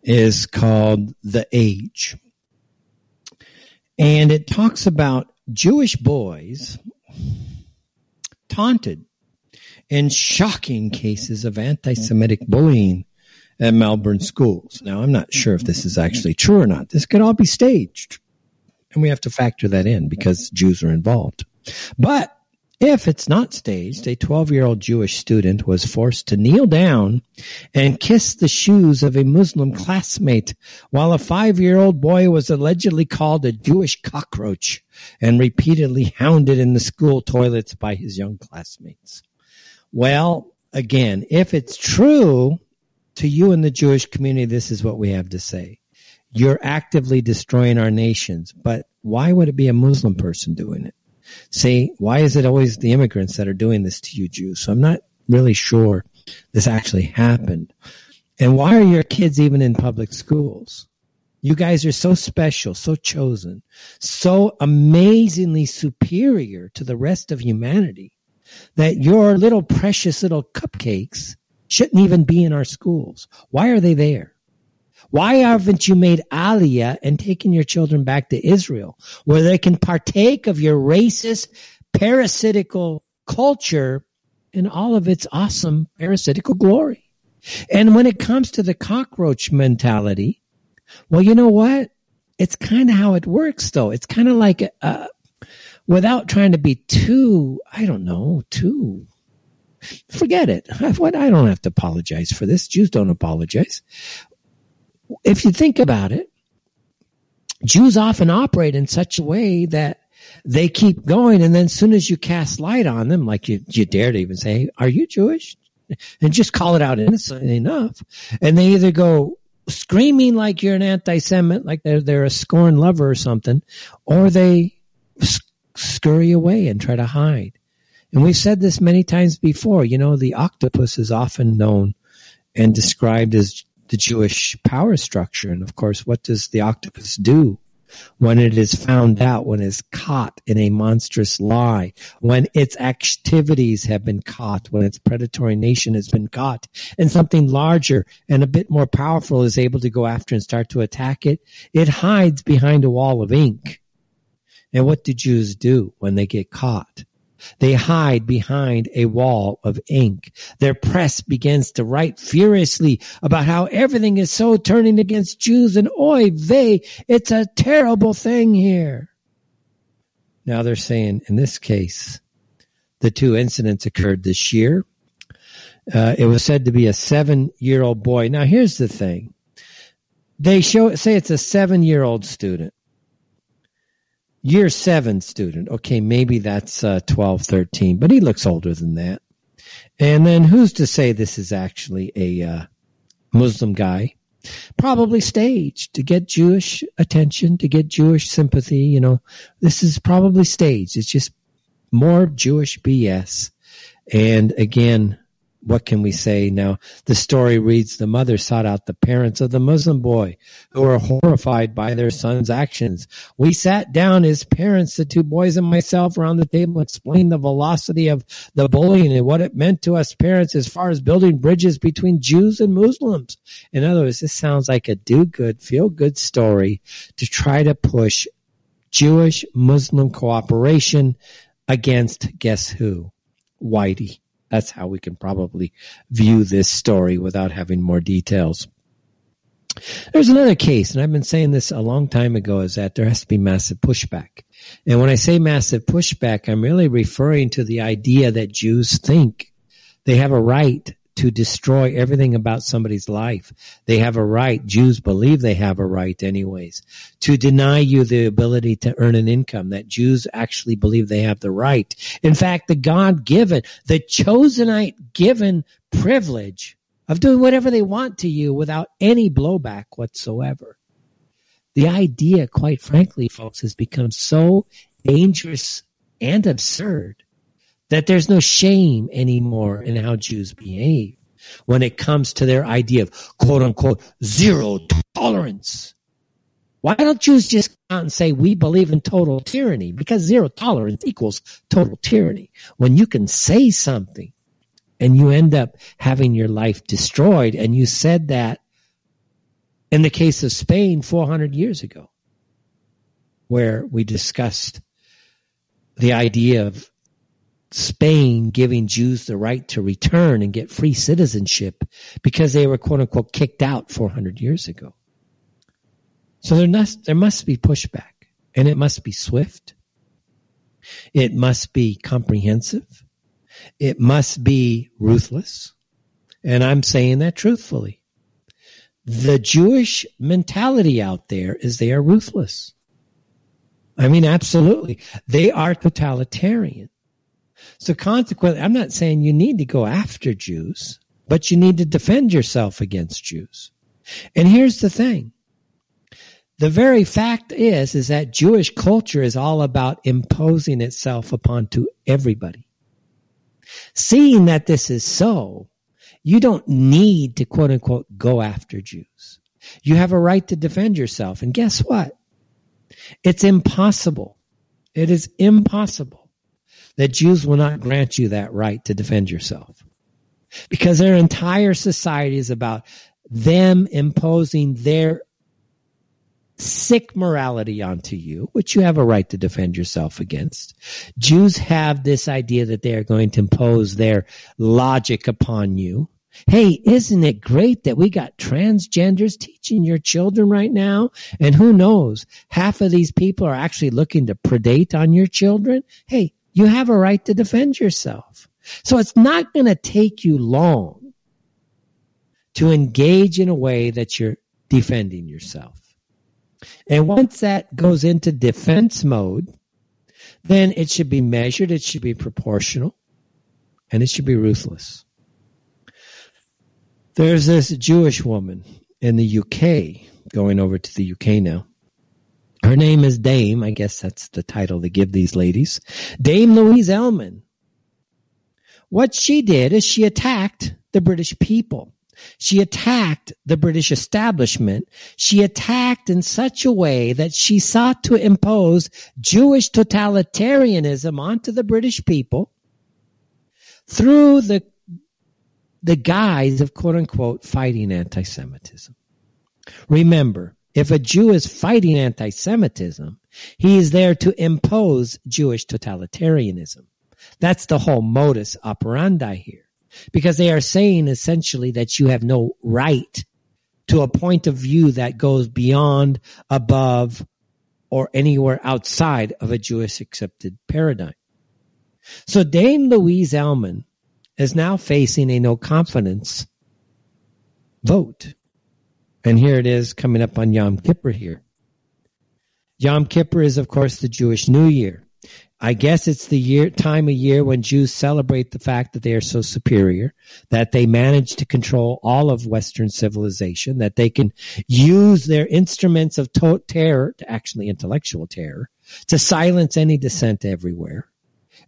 is called The Age. And it talks about Jewish boys taunted in shocking cases of anti Semitic bullying at Melbourne schools. Now, I'm not sure if this is actually true or not. This could all be staged. And we have to factor that in because Jews are involved. But if it's not staged, a 12 year old Jewish student was forced to kneel down and kiss the shoes of a Muslim classmate while a five year old boy was allegedly called a Jewish cockroach and repeatedly hounded in the school toilets by his young classmates. Well, again, if it's true to you in the Jewish community, this is what we have to say. You're actively destroying our nations, but why would it be a Muslim person doing it? See, why is it always the immigrants that are doing this to you Jews? So I'm not really sure this actually happened. And why are your kids even in public schools? You guys are so special, so chosen, so amazingly superior to the rest of humanity that your little precious little cupcakes shouldn't even be in our schools. Why are they there? Why haven't you made Aliyah and taken your children back to Israel where they can partake of your racist, parasitical culture in all of its awesome parasitical glory? And when it comes to the cockroach mentality, well, you know what? It's kind of how it works though. It's kind of like, uh, without trying to be too, I don't know, too forget it. I, what, I don't have to apologize for this. Jews don't apologize if you think about it, Jews often operate in such a way that they keep going, and then as soon as you cast light on them, like you, you dare to even say, "Are you Jewish?" and just call it out innocently enough, and they either go screaming like you're an anti-Semite, like they're they're a scorned lover or something, or they scurry away and try to hide. And we've said this many times before. You know, the octopus is often known and described as the Jewish power structure. And of course, what does the octopus do? when it is found out, when it's caught in a monstrous lie, when its activities have been caught, when its predatory nation has been caught, and something larger and a bit more powerful is able to go after and start to attack it, it hides behind a wall of ink. And what do Jews do when they get caught? They hide behind a wall of ink. Their press begins to write furiously about how everything is so turning against Jews and oy vey, it's a terrible thing here. Now they're saying in this case, the two incidents occurred this year. Uh, it was said to be a seven year old boy. Now here's the thing. They show, say it's a seven year old student year seven student. Okay, maybe that's uh, 12, 13, but he looks older than that. And then who's to say this is actually a uh, Muslim guy? Probably staged to get Jewish attention, to get Jewish sympathy. You know, this is probably staged. It's just more Jewish BS. And again, what can we say now? The story reads the mother sought out the parents of the Muslim boy who were horrified by their son's actions. We sat down as parents, the two boys and myself around the table, explained the velocity of the bullying and what it meant to us parents as far as building bridges between Jews and Muslims. In other words, this sounds like a do good, feel good story to try to push Jewish Muslim cooperation against guess who? Whitey. That's how we can probably view this story without having more details. There's another case, and I've been saying this a long time ago, is that there has to be massive pushback. And when I say massive pushback, I'm really referring to the idea that Jews think they have a right to destroy everything about somebody's life. They have a right, Jews believe they have a right anyways, to deny you the ability to earn an income, that Jews actually believe they have the right. In fact, the God given, the chosenite given privilege of doing whatever they want to you without any blowback whatsoever. The idea, quite frankly, folks, has become so dangerous and absurd that there's no shame anymore in how Jews behave when it comes to their idea of quote unquote zero tolerance. Why don't Jews just come out and say we believe in total tyranny? Because zero tolerance equals total tyranny. When you can say something and you end up having your life destroyed, and you said that in the case of Spain 400 years ago, where we discussed the idea of Spain giving Jews the right to return and get free citizenship because they were quote unquote kicked out 400 years ago. So there must, there must be pushback and it must be swift. It must be comprehensive. It must be ruthless. And I'm saying that truthfully. The Jewish mentality out there is they are ruthless. I mean, absolutely. They are totalitarian. So consequently, I'm not saying you need to go after Jews, but you need to defend yourself against Jews. And here's the thing. The very fact is, is that Jewish culture is all about imposing itself upon to everybody. Seeing that this is so, you don't need to quote unquote go after Jews. You have a right to defend yourself. And guess what? It's impossible. It is impossible that Jews will not grant you that right to defend yourself. Because their entire society is about them imposing their sick morality onto you, which you have a right to defend yourself against. Jews have this idea that they are going to impose their logic upon you. Hey, isn't it great that we got transgenders teaching your children right now? And who knows, half of these people are actually looking to predate on your children. Hey, you have a right to defend yourself. So it's not going to take you long to engage in a way that you're defending yourself. And once that goes into defense mode, then it should be measured, it should be proportional, and it should be ruthless. There's this Jewish woman in the UK, going over to the UK now. Her name is Dame. I guess that's the title they give these ladies. Dame Louise Ellman. What she did is she attacked the British people. She attacked the British establishment. She attacked in such a way that she sought to impose Jewish totalitarianism onto the British people through the, the guise of quote unquote fighting anti-Semitism. Remember, if a Jew is fighting anti-Semitism, he is there to impose Jewish totalitarianism. That's the whole modus operandi here. Because they are saying essentially that you have no right to a point of view that goes beyond, above, or anywhere outside of a Jewish accepted paradigm. So Dame Louise Ellman is now facing a no confidence vote. And here it is coming up on Yom Kippur here. Yom Kippur is, of course, the Jewish New Year. I guess it's the year, time of year when Jews celebrate the fact that they are so superior, that they manage to control all of Western civilization, that they can use their instruments of to- terror, to actually intellectual terror, to silence any dissent everywhere.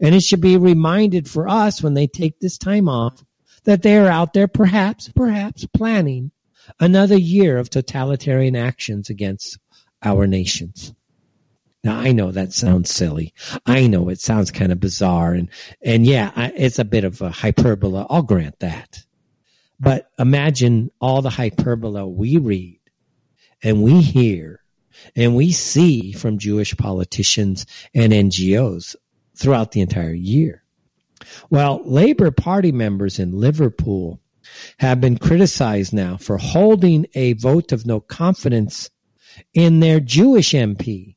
And it should be reminded for us when they take this time off that they are out there perhaps, perhaps planning another year of totalitarian actions against our nations. Now I know that sounds silly. I know it sounds kind of bizarre and, and yeah, I, it's a bit of a hyperbola. I'll grant that. But imagine all the hyperbola we read and we hear and we see from Jewish politicians and NGOs throughout the entire year. Well, Labour Party members in Liverpool have been criticized now for holding a vote of no confidence in their Jewish MP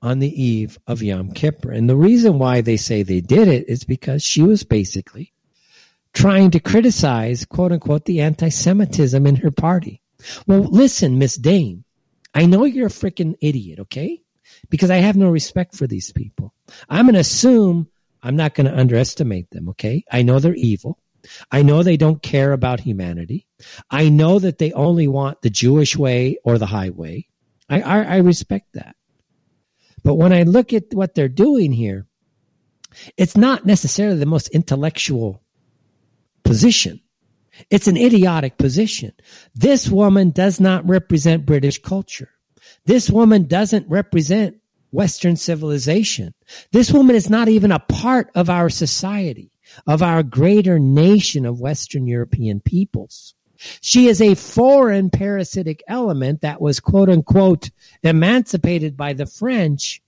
on the eve of Yom Kippur. And the reason why they say they did it is because she was basically trying to criticize, quote unquote, the anti-Semitism in her party. Well, listen, Miss Dame, I know you're a freaking idiot, okay? Because I have no respect for these people. I'm going to assume I'm not going to underestimate them, okay? I know they're evil. I know they don't care about humanity. I know that they only want the Jewish way or the highway. I, I, I respect that. But when I look at what they're doing here, it's not necessarily the most intellectual position. It's an idiotic position. This woman does not represent British culture. This woman doesn't represent Western civilization. This woman is not even a part of our society, of our greater nation of Western European peoples. She is a foreign parasitic element that was quote unquote emancipated by the French,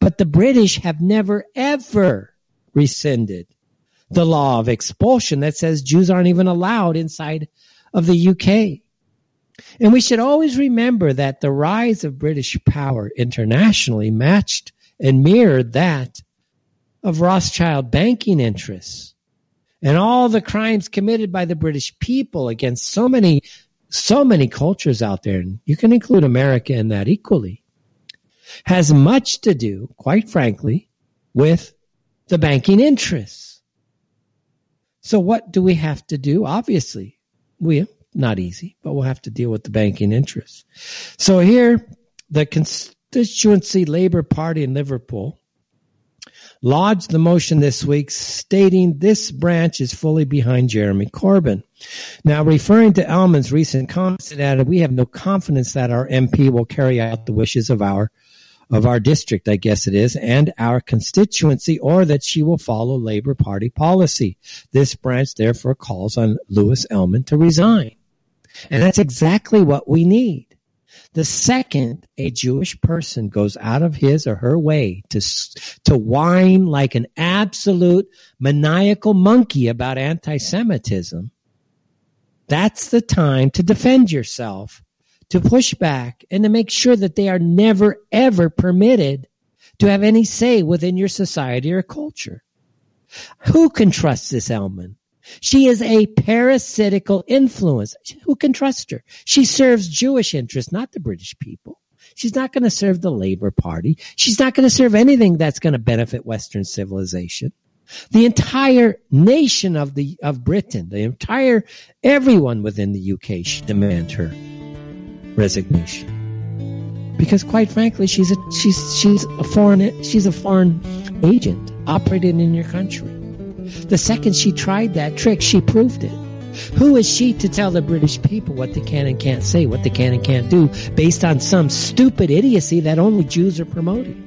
but the British have never ever rescinded the law of expulsion that says Jews aren't even allowed inside of the UK. And we should always remember that the rise of British power internationally matched and mirrored that of Rothschild banking interests and all the crimes committed by the British people against so many, so many cultures out there, and you can include America in that equally, has much to do, quite frankly, with the banking interests. So what do we have to do? Obviously, we not easy, but we'll have to deal with the banking interests. So here, the constituency Labour Party in Liverpool lodged the motion this week stating this branch is fully behind Jeremy Corbyn. Now, referring to Ellman's recent comments, it added, we have no confidence that our MP will carry out the wishes of our of our district, I guess it is, and our constituency, or that she will follow Labour Party policy. This branch therefore calls on Louise Ellman to resign. And that's exactly what we need. The second a Jewish person goes out of his or her way to, to whine like an absolute maniacal monkey about anti-Semitism, that's the time to defend yourself, to push back, and to make sure that they are never ever permitted to have any say within your society or culture. Who can trust this Ellman? She is a parasitical influence. Who can trust her? She serves Jewish interests, not the British people. She's not going to serve the Labor Party. She's not going to serve anything that's going to benefit Western civilization. The entire nation of the of Britain, the entire everyone within the UK should demand her resignation. Because quite frankly, she's a she's she's a foreign she's a foreign agent operating in your country. The second she tried that trick, she proved it. Who is she to tell the British people what they can and can't say, what they can and can't do, based on some stupid idiocy that only Jews are promoting?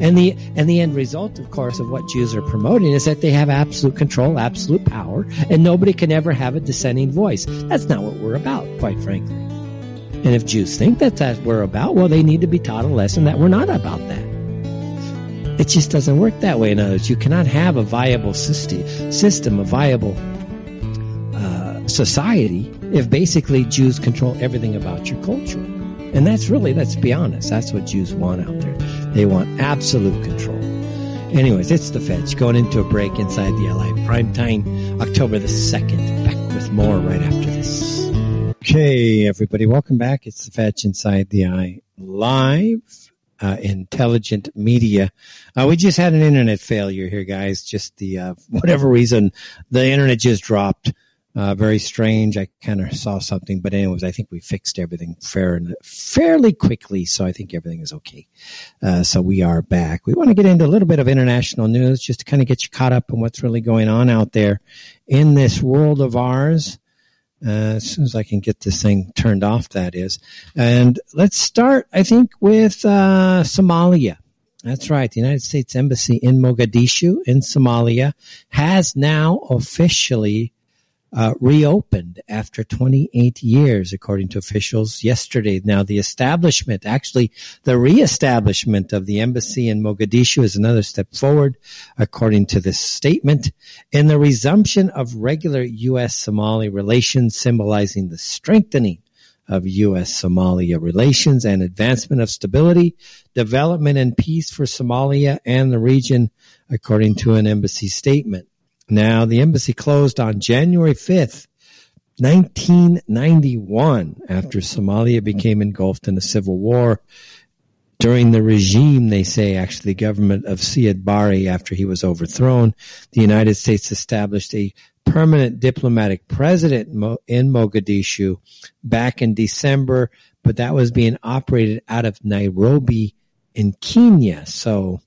And the and the end result, of course, of what Jews are promoting is that they have absolute control, absolute power, and nobody can ever have a dissenting voice. That's not what we're about, quite frankly. And if Jews think that that's what we're about, well, they need to be taught a lesson that we're not about that. It just doesn't work that way. In other words, you cannot have a viable system, system a viable uh, society, if basically Jews control everything about your culture. And that's really, let's be honest, that's what Jews want out there. They want absolute control. Anyways, it's the Fetch going into a break inside the LI prime time, October the 2nd. Back with more right after this. Okay, everybody, welcome back. It's the Fetch inside the eye live uh, intelligent media. Uh, we just had an internet failure here, guys. Just the uh, whatever reason, the internet just dropped. Uh, very strange. I kind of saw something, but anyways, I think we fixed everything fair fairly quickly, so I think everything is okay. Uh, so we are back. We want to get into a little bit of international news, just to kind of get you caught up on what's really going on out there in this world of ours. Uh, as soon as I can get this thing turned off, that is. And let's start, I think, with uh, Somalia. That's right. The United States Embassy in Mogadishu in Somalia has now officially uh, reopened after 28 years, according to officials yesterday. Now, the establishment, actually, the reestablishment of the embassy in Mogadishu is another step forward, according to this statement, in the resumption of regular U.S. Somali relations, symbolizing the strengthening of U.S. Somalia relations and advancement of stability, development, and peace for Somalia and the region, according to an embassy statement. Now, the embassy closed on January 5th, 1991, after Somalia became engulfed in a civil war. During the regime, they say, actually, the government of Siad Barre, after he was overthrown, the United States established a permanent diplomatic president in Mogadishu back in December, but that was being operated out of Nairobi in Kenya. So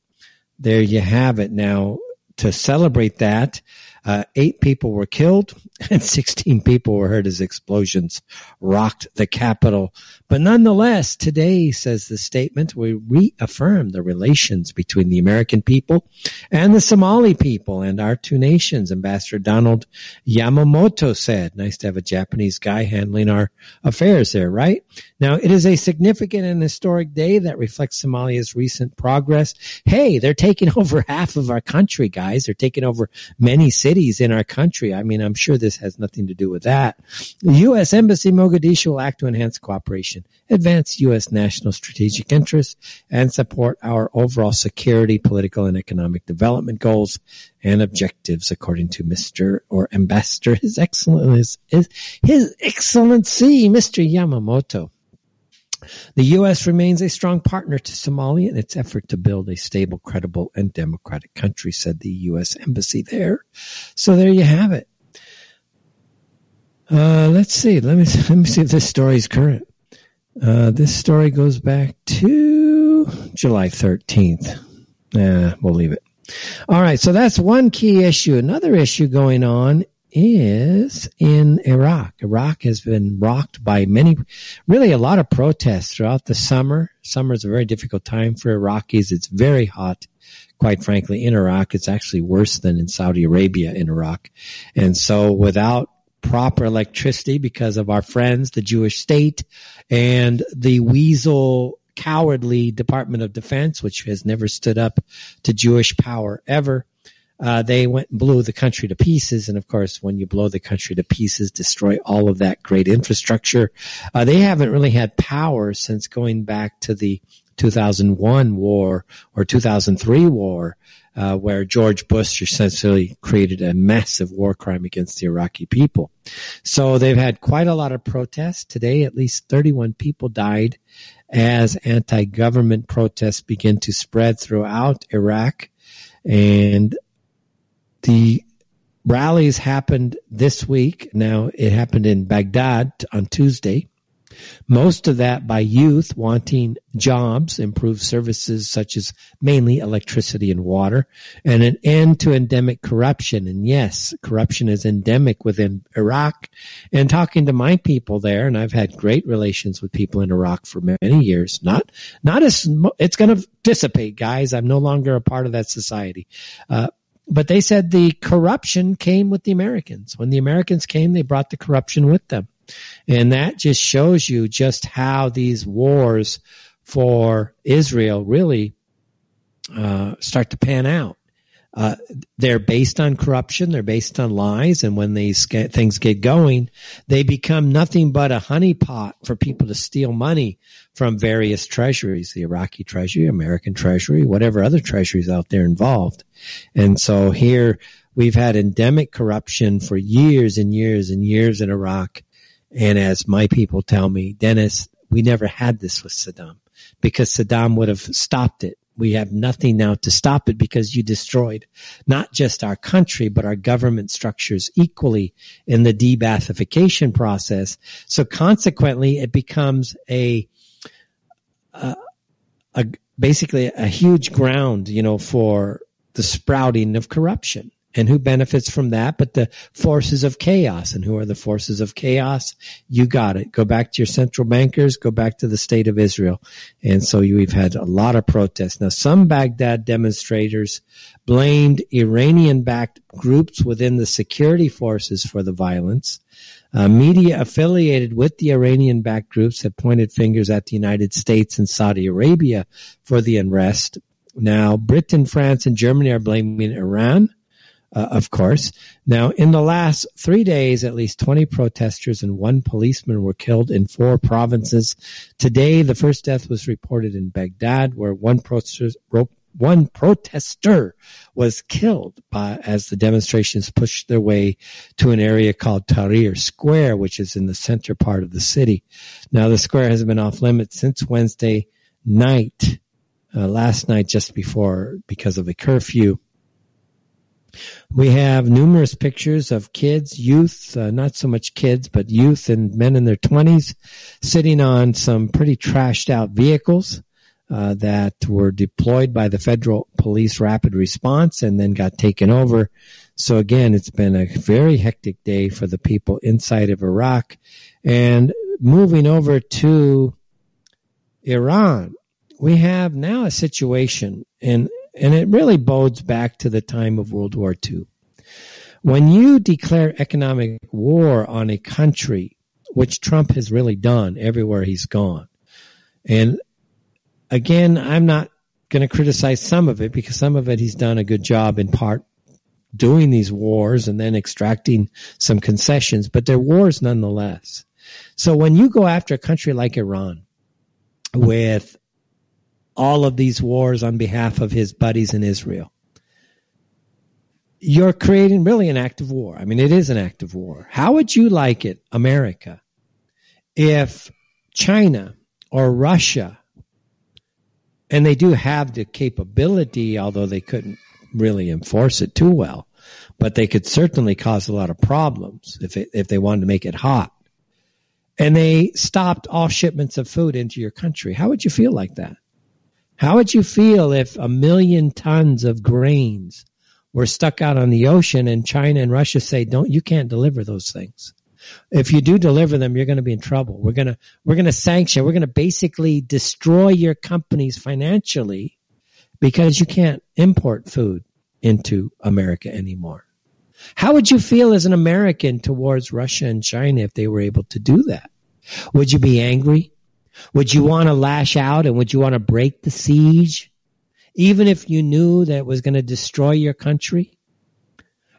there you have it. Now, to celebrate that, uh, eight people were killed and 16 people were hurt as explosions rocked the capital. But nonetheless, today, says the statement, we reaffirm the relations between the American people and the Somali people and our two nations. Ambassador Donald Yamamoto said, nice to have a Japanese guy handling our affairs there, right? Now, it is a significant and historic day that reflects Somalia's recent progress. Hey, they're taking over half of our country, guys. They're taking over many cities in our country. I mean, I'm sure this has nothing to do with that. The U.S. Embassy Mogadishu will act to enhance cooperation, advance U.S. national strategic interests, and support our overall security, political, and economic development goals and objectives, according to Mr. or Ambassador, His Excellency, His, His Excellency, Mr. Yamamoto. The U.S. remains a strong partner to Somalia in its effort to build a stable, credible, and democratic country, said the U.S. Embassy there. So there you have it. Uh, let's see. Let me let me see if this story is current. Uh, this story goes back to July 13th. Uh, we'll leave it. All right. So that's one key issue. Another issue going on is in Iraq. Iraq has been rocked by many, really a lot of protests throughout the summer. Summer is a very difficult time for Iraqis. It's very hot. Quite frankly, in Iraq, it's actually worse than in Saudi Arabia in Iraq. And so without proper electricity because of our friends, the Jewish state and the weasel cowardly Department of Defense, which has never stood up to Jewish power ever. Uh, they went and blew the country to pieces. And of course, when you blow the country to pieces, destroy all of that great infrastructure, uh, they haven't really had power since going back to the 2001 war or 2003 war, uh, where George Bush essentially created a massive war crime against the Iraqi people. So they've had quite a lot of protests. Today, at least 31 people died as anti-government protests begin to spread throughout Iraq. And the rallies happened this week. Now it happened in Baghdad on Tuesday. Most of that by youth wanting jobs, improved services such as mainly electricity and water, and an end to endemic corruption. And yes, corruption is endemic within Iraq. And talking to my people there, and I've had great relations with people in Iraq for many years. Not, not as, it's going to dissipate, guys. I'm no longer a part of that society. Uh, but they said the corruption came with the Americans. When the Americans came, they brought the corruption with them. And that just shows you just how these wars for Israel really uh, start to pan out. Uh, they're based on corruption. They're based on lies. And when these things get going, they become nothing but a honeypot for people to steal money from various treasuries, the Iraqi treasury, American treasury, whatever other treasuries out there involved. And so here we've had endemic corruption for years and years and years in Iraq. And as my people tell me, Dennis, we never had this with Saddam because Saddam would have stopped it we have nothing now to stop it because you destroyed not just our country, but our government structures equally in the de-Baathification process. So consequently, it becomes a, a, a basically a huge ground, you know, for the sprouting of corruption. And who benefits from that but the forces of chaos? And who are the forces of chaos? You got it. Go back to your central bankers, go back to the state of Israel. And so we've had a lot of protests. Now, some Baghdad demonstrators blamed Iranian backed groups within the security forces for the violence. Uh, media affiliated with the Iranian backed groups have pointed fingers at the United States and Saudi Arabia for the unrest. Now, Britain, France, and Germany are blaming Iran uh, of course. Now, in the last three days, at least 20 protesters and one policeman were killed in four provinces. Today, the first death was reported in Baghdad, where one protester, one protester was killed by, as the demonstrations pushed their way to an area called Tahrir Square, which is in the center part of the city. Now, the square has been off limits since Wednesday night, uh, last night just before, because of a curfew. We have numerous pictures of kids, youth, uh, not so much kids, but youth and men in their 20s sitting on some pretty trashed out vehicles. Uh, that were deployed by the federal police rapid response and then got taken over. So again, it's been a very hectic day for the people inside of Iraq. And moving over to Iran, we have now a situation, and and it really bodes back to the time of World War II. When you declare economic war on a country, which Trump has really done everywhere he's gone, and again, I'm not going to criticize some of it because some of it he's done a good job in part doing these wars and then extracting some concessions, but they're wars nonetheless. So when you go after a country like Iran with all of these wars on behalf of his buddies in Israel. You're creating really an act of war. I mean, it is an act of war. How would you like it, America, if China or Russia, and they do have the capability, although they couldn't really enforce it too well, but they could certainly cause a lot of problems if it, if they wanted to make it hot. And they stopped all shipments of food into your country. How would you feel like that? How would you feel if a million tons of grains were stuck out on the ocean and China and Russia say, don't, you can't deliver those things. If you do deliver them, you're going to be in trouble. We're going to, we're going to sanction. We're going to basically destroy your companies financially because you can't import food into America anymore. How would you feel as an American towards Russia and China if they were able to do that? Would you be angry? Would you want to lash out and would you want to break the siege? Even if you knew that it was going to destroy your country?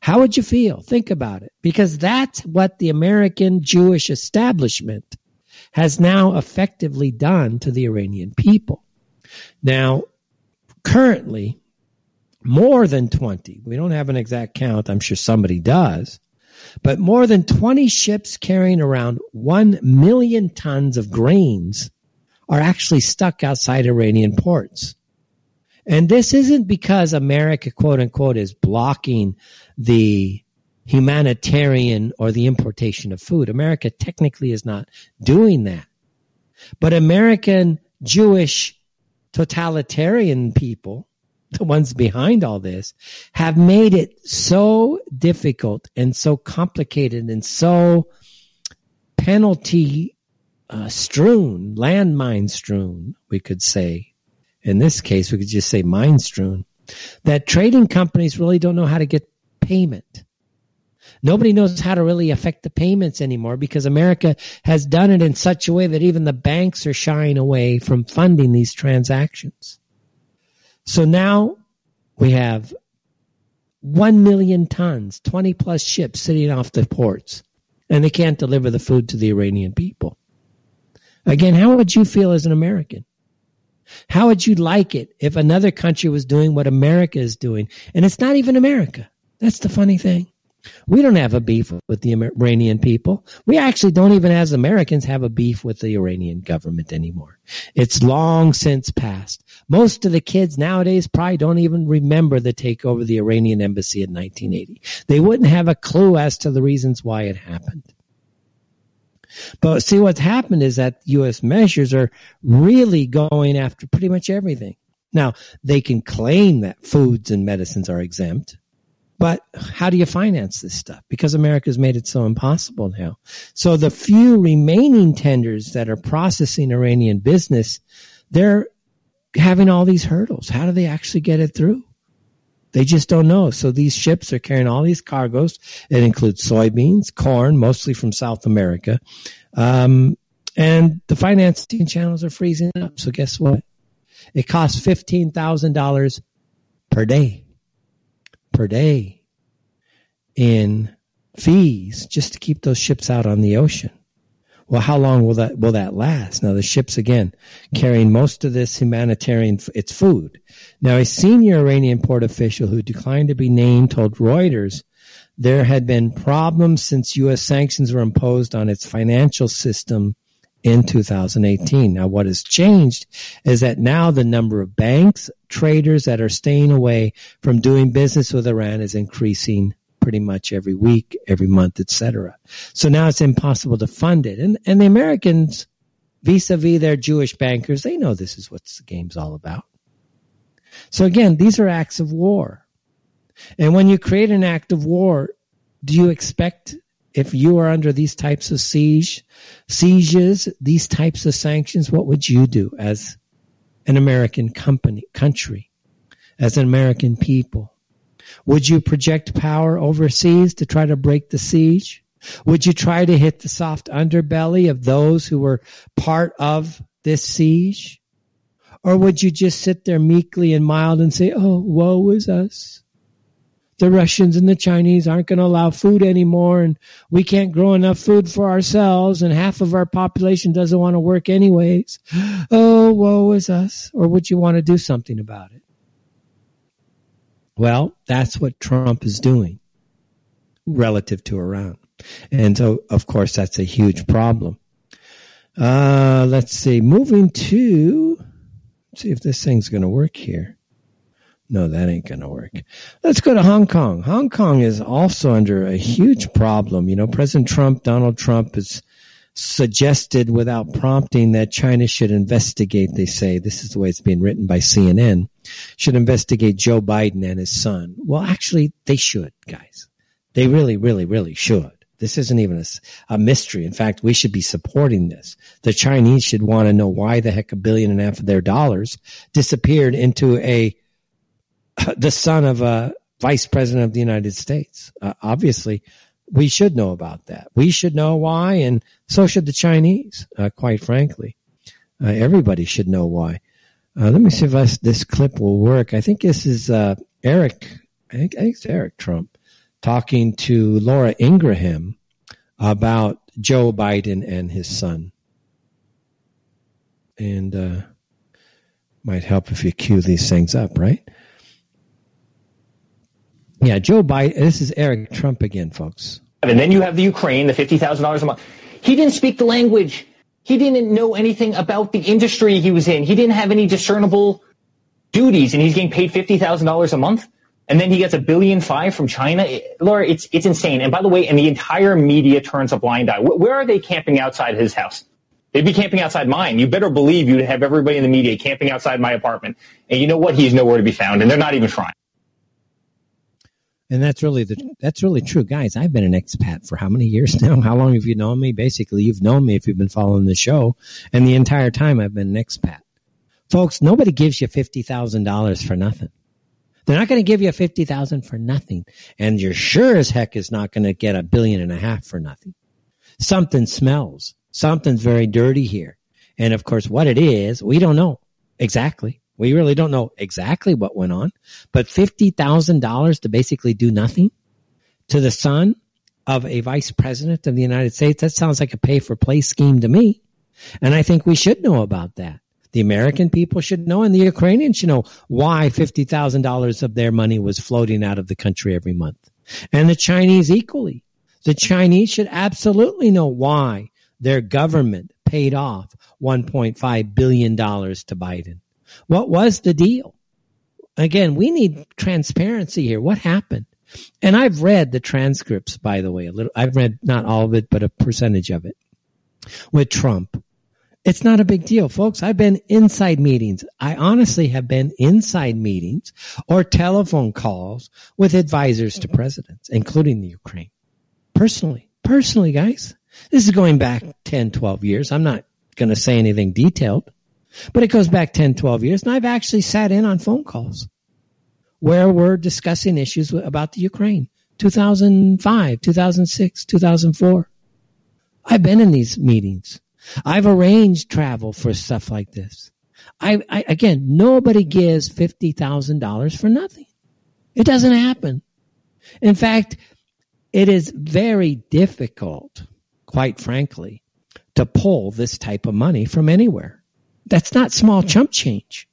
How would you feel? Think about it. Because that's what the American Jewish establishment has now effectively done to the Iranian people. Now, currently, more than 20, we don't have an exact count, I'm sure somebody does, but more than 20 ships carrying around 1 million tons of grains are actually stuck outside Iranian ports. And this isn't because America, quote unquote, is blocking the humanitarian or the importation of food. America technically is not doing that. But American Jewish totalitarian people, the ones behind all this, have made it so difficult and so complicated and so penalty uh, strewn, landmine strewn, we could say. In this case, we could just say mine strewn. That trading companies really don't know how to get payment. Nobody knows how to really affect the payments anymore because America has done it in such a way that even the banks are shying away from funding these transactions. So now we have 1 million tons, 20 plus ships sitting off the ports, and they can't deliver the food to the Iranian people. Again, how would you feel as an American? How would you like it if another country was doing what America is doing? And it's not even America. That's the funny thing. We don't have a beef with the Iranian people. We actually don't even as Americans have a beef with the Iranian government anymore. It's long since passed. Most of the kids nowadays probably don't even remember the takeover of the Iranian embassy in 1980. They wouldn't have a clue as to the reasons why it happened. But see, what's happened is that U.S. measures are really going after pretty much everything. Now, they can claim that foods and medicines are exempt, but how do you finance this stuff? Because America's made it so impossible now. So the few remaining tenders that are processing Iranian business, they're having all these hurdles. How do they actually get it through? They just don't know. So these ships are carrying all these cargoes. It includes soybeans, corn, mostly from South America. Um, and the financing channels are freezing up. So guess what? It costs $15,000 per day per day in fees just to keep those ships out on the ocean. Well, how long will that will that last? Now the ships again carrying most of this humanitarian it's food. Now a senior Iranian port official who declined to be named told Reuters there had been problems since US sanctions were imposed on its financial system in 2018. Now, what has changed is that now the number of banks, traders that are staying away from doing business with Iran is increasing pretty much every week, every month, etc. So now it's impossible to fund it. And, and the Americans, vis-a-vis their Jewish bankers, they know this is what the game's all about. So again, these are acts of war. And when you create an act of war, do you expect if you are under these types of siege, sieges, these types of sanctions, what would you do as an American company, country, as an American people? Would you project power overseas to try to break the siege? Would you try to hit the soft underbelly of those who were part of this siege? Or would you just sit there meekly and mild and say, oh, woe is us? The Russians and the Chinese aren't going to allow food anymore and we can't grow enough food for ourselves and half of our population doesn't want to work anyways. Oh, woe is us. Or would you want to do something about it? Well, that's what Trump is doing relative to Iran. And so, of course, that's a huge problem. Uh, let's see. Moving to, see if this thing's going to work here. No, that ain't going to work. Let's go to Hong Kong. Hong Kong is also under a huge problem. You know, President Trump, Donald Trump has suggested without prompting that China should investigate, they say, this is the way it's being written by CNN, should investigate Joe Biden and his son. Well, actually, they should, guys. They really, really, really should. This isn't even a, a, mystery. In fact, we should be supporting this. The Chinese should want to know why the heck a billion and a half of their dollars disappeared into a the son of a vice president of the United States. Uh, obviously, we should know about that. We should know why, and so should the Chinese. Uh, quite frankly, uh, everybody should know why. Uh, let me see if I, this clip will work. I think this is uh, Eric. I think, I think it's Eric Trump talking to Laura Ingraham about Joe Biden and his son. And uh, Might help if you cue these things up, right? Yeah, Joe Biden. This is Eric Trump again, folks. And then you have the Ukraine, the fifty thousand dollars a month. He didn't speak the language. He didn't know anything about the industry he was in. He didn't have any discernible duties, and he's getting paid fifty thousand dollars a month. And then he gets a billion five from China. Laura, it's it's insane. And by the way, and the entire media turns a blind eye. Where are they camping outside his house? They'd be camping outside mine. You better believe you'd have everybody in the media camping outside my apartment. And you know what? He's nowhere to be found, and they're not even trying. And that's really the that's really true, guys. I've been an expat for how many years now? How long have you known me? Basically, you've known me if you've been following the show, and the entire time I've been an expat. Folks, nobody gives you fifty thousand dollars for nothing. They're not going to give you fifty thousand for nothing, and you're sure as heck is not going to get a billion and a half for nothing. Something smells. Something's very dirty here, and of course, what it is, we don't know exactly. We really don't know exactly what went on, but $50,000 to basically do nothing to the son of a vice president of the United States, that sounds like a pay for play scheme to me. And I think we should know about that. The American people should know and the Ukrainians should know why $50,000 of their money was floating out of the country every month. And the Chinese equally. The Chinese should absolutely know why their government paid off $1.5 billion to Biden. What was the deal? Again, we need transparency here. What happened? And I've read the transcripts, by the way, a little. I've read not all of it, but a percentage of it with Trump. It's not a big deal, folks. I've been inside meetings. I honestly have been inside meetings or telephone calls with advisors to presidents, including the Ukraine. Personally, personally, guys, this is going back 10, 12 years. I'm not going to say anything detailed. But it goes back 10, 12 years, and I've actually sat in on phone calls where we're discussing issues about the Ukraine. 2005, 2006, 2004. I've been in these meetings. I've arranged travel for stuff like this. I, I again, nobody gives $50,000 for nothing. It doesn't happen. In fact, it is very difficult, quite frankly, to pull this type of money from anywhere. That's not small hmm. chump change.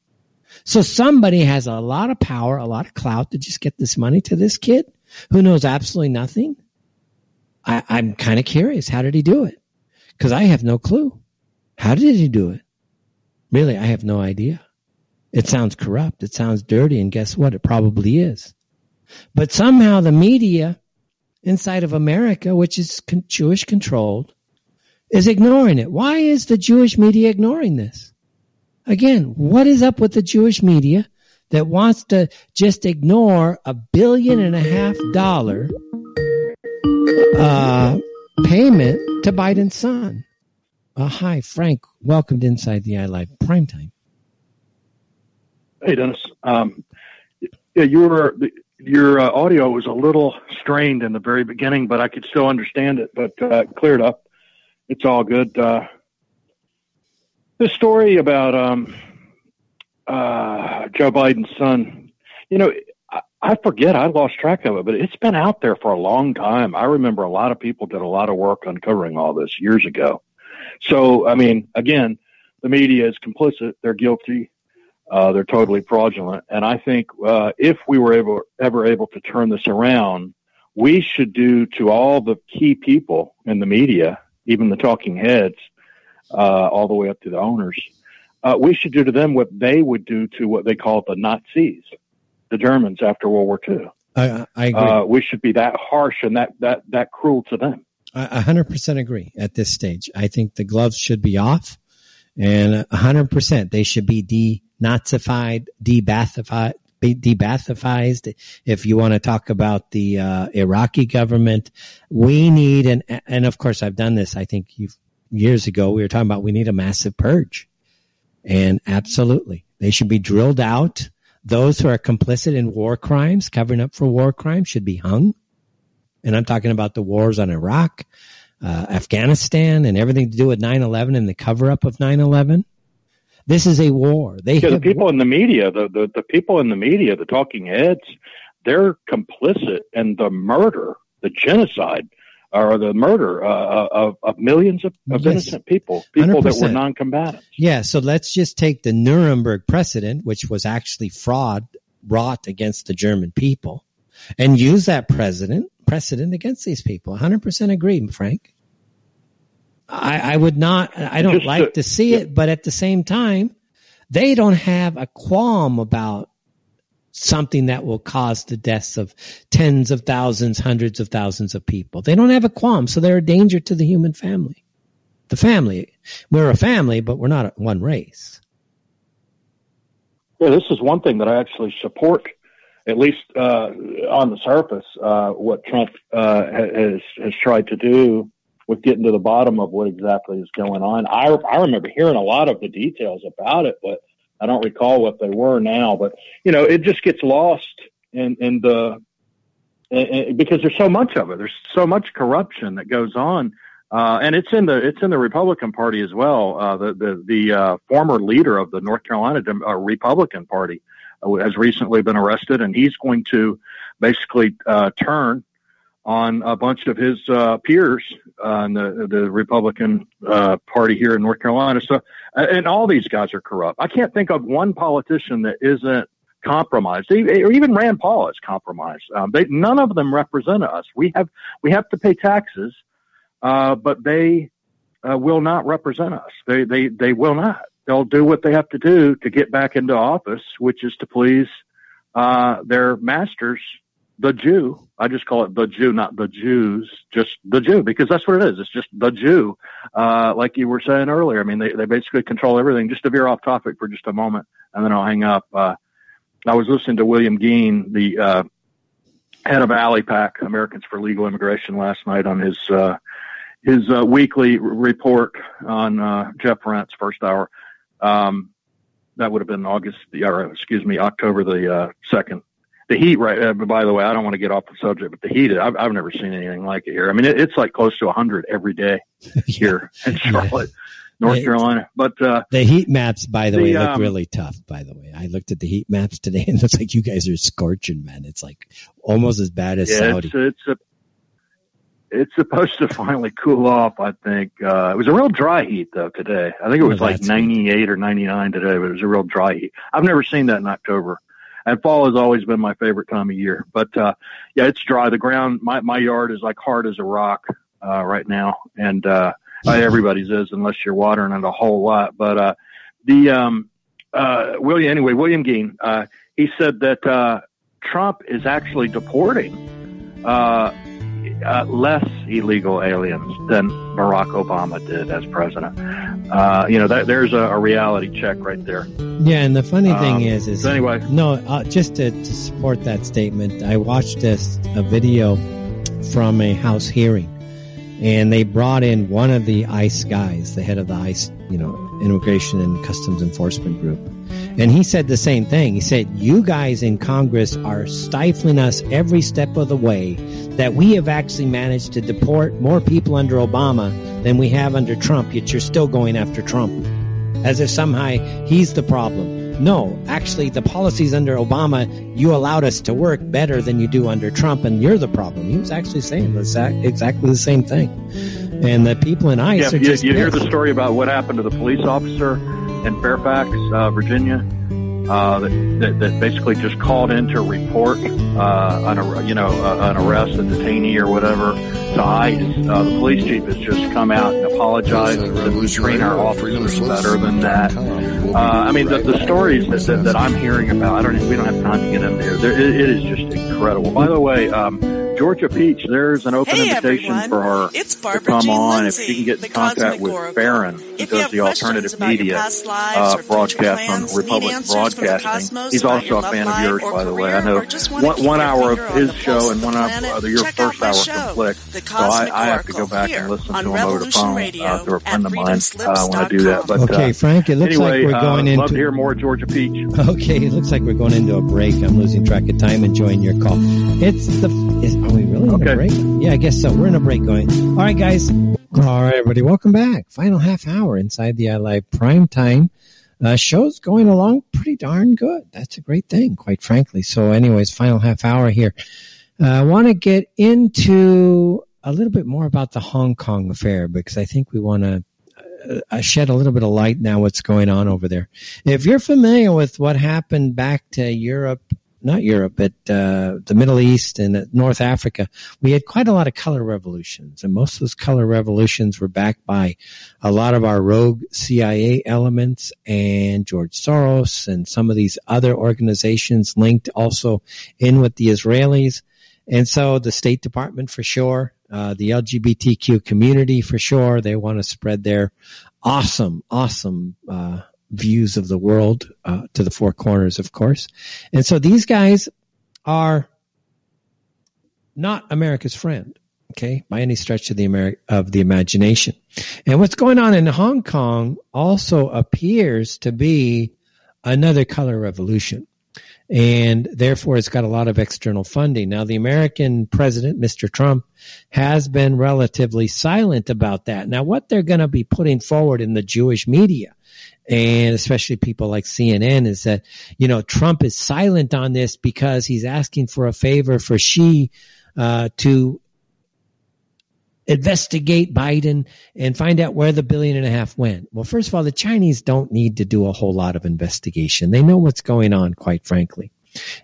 So somebody has a lot of power, a lot of clout to just get this money to this kid who knows absolutely nothing. I, I'm kind of curious. How did he do it? Because I have no clue. How did he do it? Really, I have no idea. It sounds corrupt. It sounds dirty. And guess what? It probably is. But somehow the media inside of America, which is Jewish controlled, is ignoring it. Why is the Jewish media ignoring this? Again, what is up with the Jewish media that wants to just ignore a billion and a half dollar uh, payment to Biden's son? Uh, hi, Frank. Welcome to Inside the Eye Live Primetime. Hey, Dennis. Um, yeah, your your uh, audio was a little strained in the very beginning, but I could still understand it. But uh, cleared up. It's all good. Uh, the story about um, uh, Joe Biden's son, you know, I, I forget, I lost track of it, but it's been out there for a long time. I remember a lot of people did a lot of work uncovering all this years ago. So, I mean, again, the media is complicit. They're guilty. Uh, they're totally fraudulent. And I think uh, if we were able, ever able to turn this around, we should do to all the key people in the media, even the talking heads, uh, all the way up to the owners. Uh, we should do to them what they would do to what they call the Nazis, the Germans after World War II. I, I agree. Uh, we should be that harsh and that that that cruel to them. I 100% agree at this stage. I think the gloves should be off, and 100% they should be denazified, debathified, debathifized. If you want to talk about the uh, Iraqi government, we need and and of course I've done this. I think you've years ago, we were talking about we need a massive purge. And absolutely, they should be drilled out. Those who are complicit in war crimes, covering up for war crimes, should be hung. And I'm talking about the wars on Iraq, uh, Afghanistan, and everything to do with 9/11 and the cover up of 9/11. This is a war. They yeah, the people in the media, the, the the people in the media, the talking heads, they're complicit in the murder, the genocide or the murder uh, of, of millions of, of Yes. innocent people, people that were 100%. non-combatants. Yeah, so let's just take the Nuremberg precedent, which was actually fraud brought against the German people, and use that precedent precedent against these people. 100% agree, Frank. I, I would not. I don't Just like to- to see it, but at the same time, they don't have a qualm about something that will cause the deaths of tens of thousands, hundreds of thousands of people. They don't have a qualm, so they're a danger to the human family. The family. We're a family, but we're not one race. Yeah, this is one thing that I actually support, at least uh, on the surface, uh, what Trump uh, has has tried to do with getting to the bottom of what exactly is going on. I I remember hearing a lot of the details about it, but I don't recall what they were now. But you know, it just gets lost in in the and, and- because there's so much of it. There's so much corruption that goes on. Uh, and it's in the it's in the Republican Party as well. Uh, the the the uh, former leader of the North Carolina Dem- uh, Republican Party uh, has recently been arrested, and he's going to basically uh, turn on a bunch of his uh, peers uh, the the Republican uh, Party here in North Carolina. So, uh, and all these guys are corrupt. I can't think of one politician that isn't compromised. Or even Rand Paul is compromised. Um, they none of them represent us. We have we have to pay taxes uh, but they uh, will not represent us. They, they, they will not. They'll do what they have to do to get back into office, which is to please uh, their masters, the Jew. I just call it the Jew, not the Jews, just the Jew, because that's what it is. It's just the Jew. Uh, like you were saying earlier, I mean, they, they basically control everything. Just to veer off topic for just a moment, and then I'll hang up. Uh, I was listening to William Gheen, the uh, head of ALIPAC, Americans for Legal Immigration, last night on his uh, his uh, weekly report on uh, Jeff Rense first hour. Um, that would have been August, or excuse me, October the uh, second. The heat, right? Uh, by the way, I don't want to get off the subject, but the heat, I've, I've never seen anything like it here. I mean, it, it's like close to 100 every day here in Charlotte, North Yeah. Carolina. But uh, The heat maps, by the, The, way, look um, really tough. By the way, I looked at the heat maps today, and it's like you guys are scorching, man. It's like almost as bad as yeah, Saudi. it's it's a it's supposed to finally cool off. I think uh, it was a real dry heat though today. I think it was Oh, like that's 98 or 99 today, but it was a real dry heat. I've never seen that in October. And fall has always been my favorite time of year. But uh, yeah, it's dry. The ground, my my yard is like hard as a rock uh, right now, and uh, everybody's is unless you're watering it a whole lot. But uh, the um, uh, William anyway, William Gheen, uh, he said that uh, Trump is actually deporting uh, uh, less illegal aliens than Barack Obama did as president. Uh, you know, that, there's a, a reality check right there. Yeah, and the funny Um, thing is, is so anyway. no, uh, just to, to support that statement, I watched this a video from a House hearing, and they brought in one of the ICE guys, the head of the ICE, you know, Immigration and Customs Enforcement Group, Mm-hmm. and he said the same thing. He said, "You guys in Congress are stifling us every step of the way. That we have actually managed to deport more people under Obama than we have under Trump. Yet you're still going after Trump." as if somehow he's the problem. No, actually, the policies under Obama, you allowed us to work better than you do under Trump, and you're the problem. He was actually saying the exact, exactly the same thing. And the people in ICE Yeah, are you, just you hear the story about what happened to the police officer in Fairfax, uh, Virginia, uh, that, that, that basically just called in to report uh, you know uh, an arrest, a detainee or whatever to ICE. Uh, the police chief has just come out and apologized and train our officers better than that. Uh, I mean, the, the stories that, that, that I'm hearing about, I don't. We don't have time to get into here. There, it, it is just incredible. By the way. Um, Georgia Peach, there's an open Hey, invitation everyone. for her It's to come Jean on Lindsay, if she can get in contact with Oracle. Farron, who If does the alternative media past uh, broadcast on plans, need Republic answers from the Broadcasting. cosmos He's also a fan of yours, by the way. I know or just wanna one, one hour of finger on his show and one hour of your first hour conflict. The So I, I have to go back and listen to him over the phone Radio uh, through a friend of mine uh, when I do that. But Okay, uh, Frank, it looks like we're going uh, into- Love to hear more Georgia Peach. Okay, it looks like we're going into a break. I'm losing track of time enjoying your call. It's the. Is, really in a break? Yeah, I guess so. We're in a break going. All right, guys. All right, everybody. Welcome back. Final half hour inside the iLive prime time. Uh, show's going along pretty darn good. That's a great thing, quite frankly. So, anyways, final half hour here. Uh, I want to get into a little bit more about the Hong Kong affair because I think we want to uh, shed a little bit of light now what's going on over there. If you're familiar with what happened back to Europe, not Europe, but uh, the Middle East and North Africa, we had quite a lot of color revolutions, and most of those color revolutions were backed by a lot of our rogue CIA elements and George Soros and some of these other organizations linked also in with the Israelis. And so the State Department for sure, uh, the LGBTQ community for sure, they want to spread their awesome, awesome uh, views of the world uh, to the four corners, of course. And so these guys are not America's friend, okay, by any stretch of the Ameri- of the imagination. And what's going on in Hong Kong also appears to be another color revolution and therefore it's got a lot of external funding. Now, the American president, Mr. Trump, has been relatively silent about that. Now, what they're going to be putting forward in the Jewish media, and especially people like CNN, is that, you know, Trump is silent on this because he's asking for a favor for Xi uh, to investigate Biden and find out where the billion and a half went. Well, first of all, the Chinese don't need to do a whole lot of investigation. They know what's going on, quite frankly.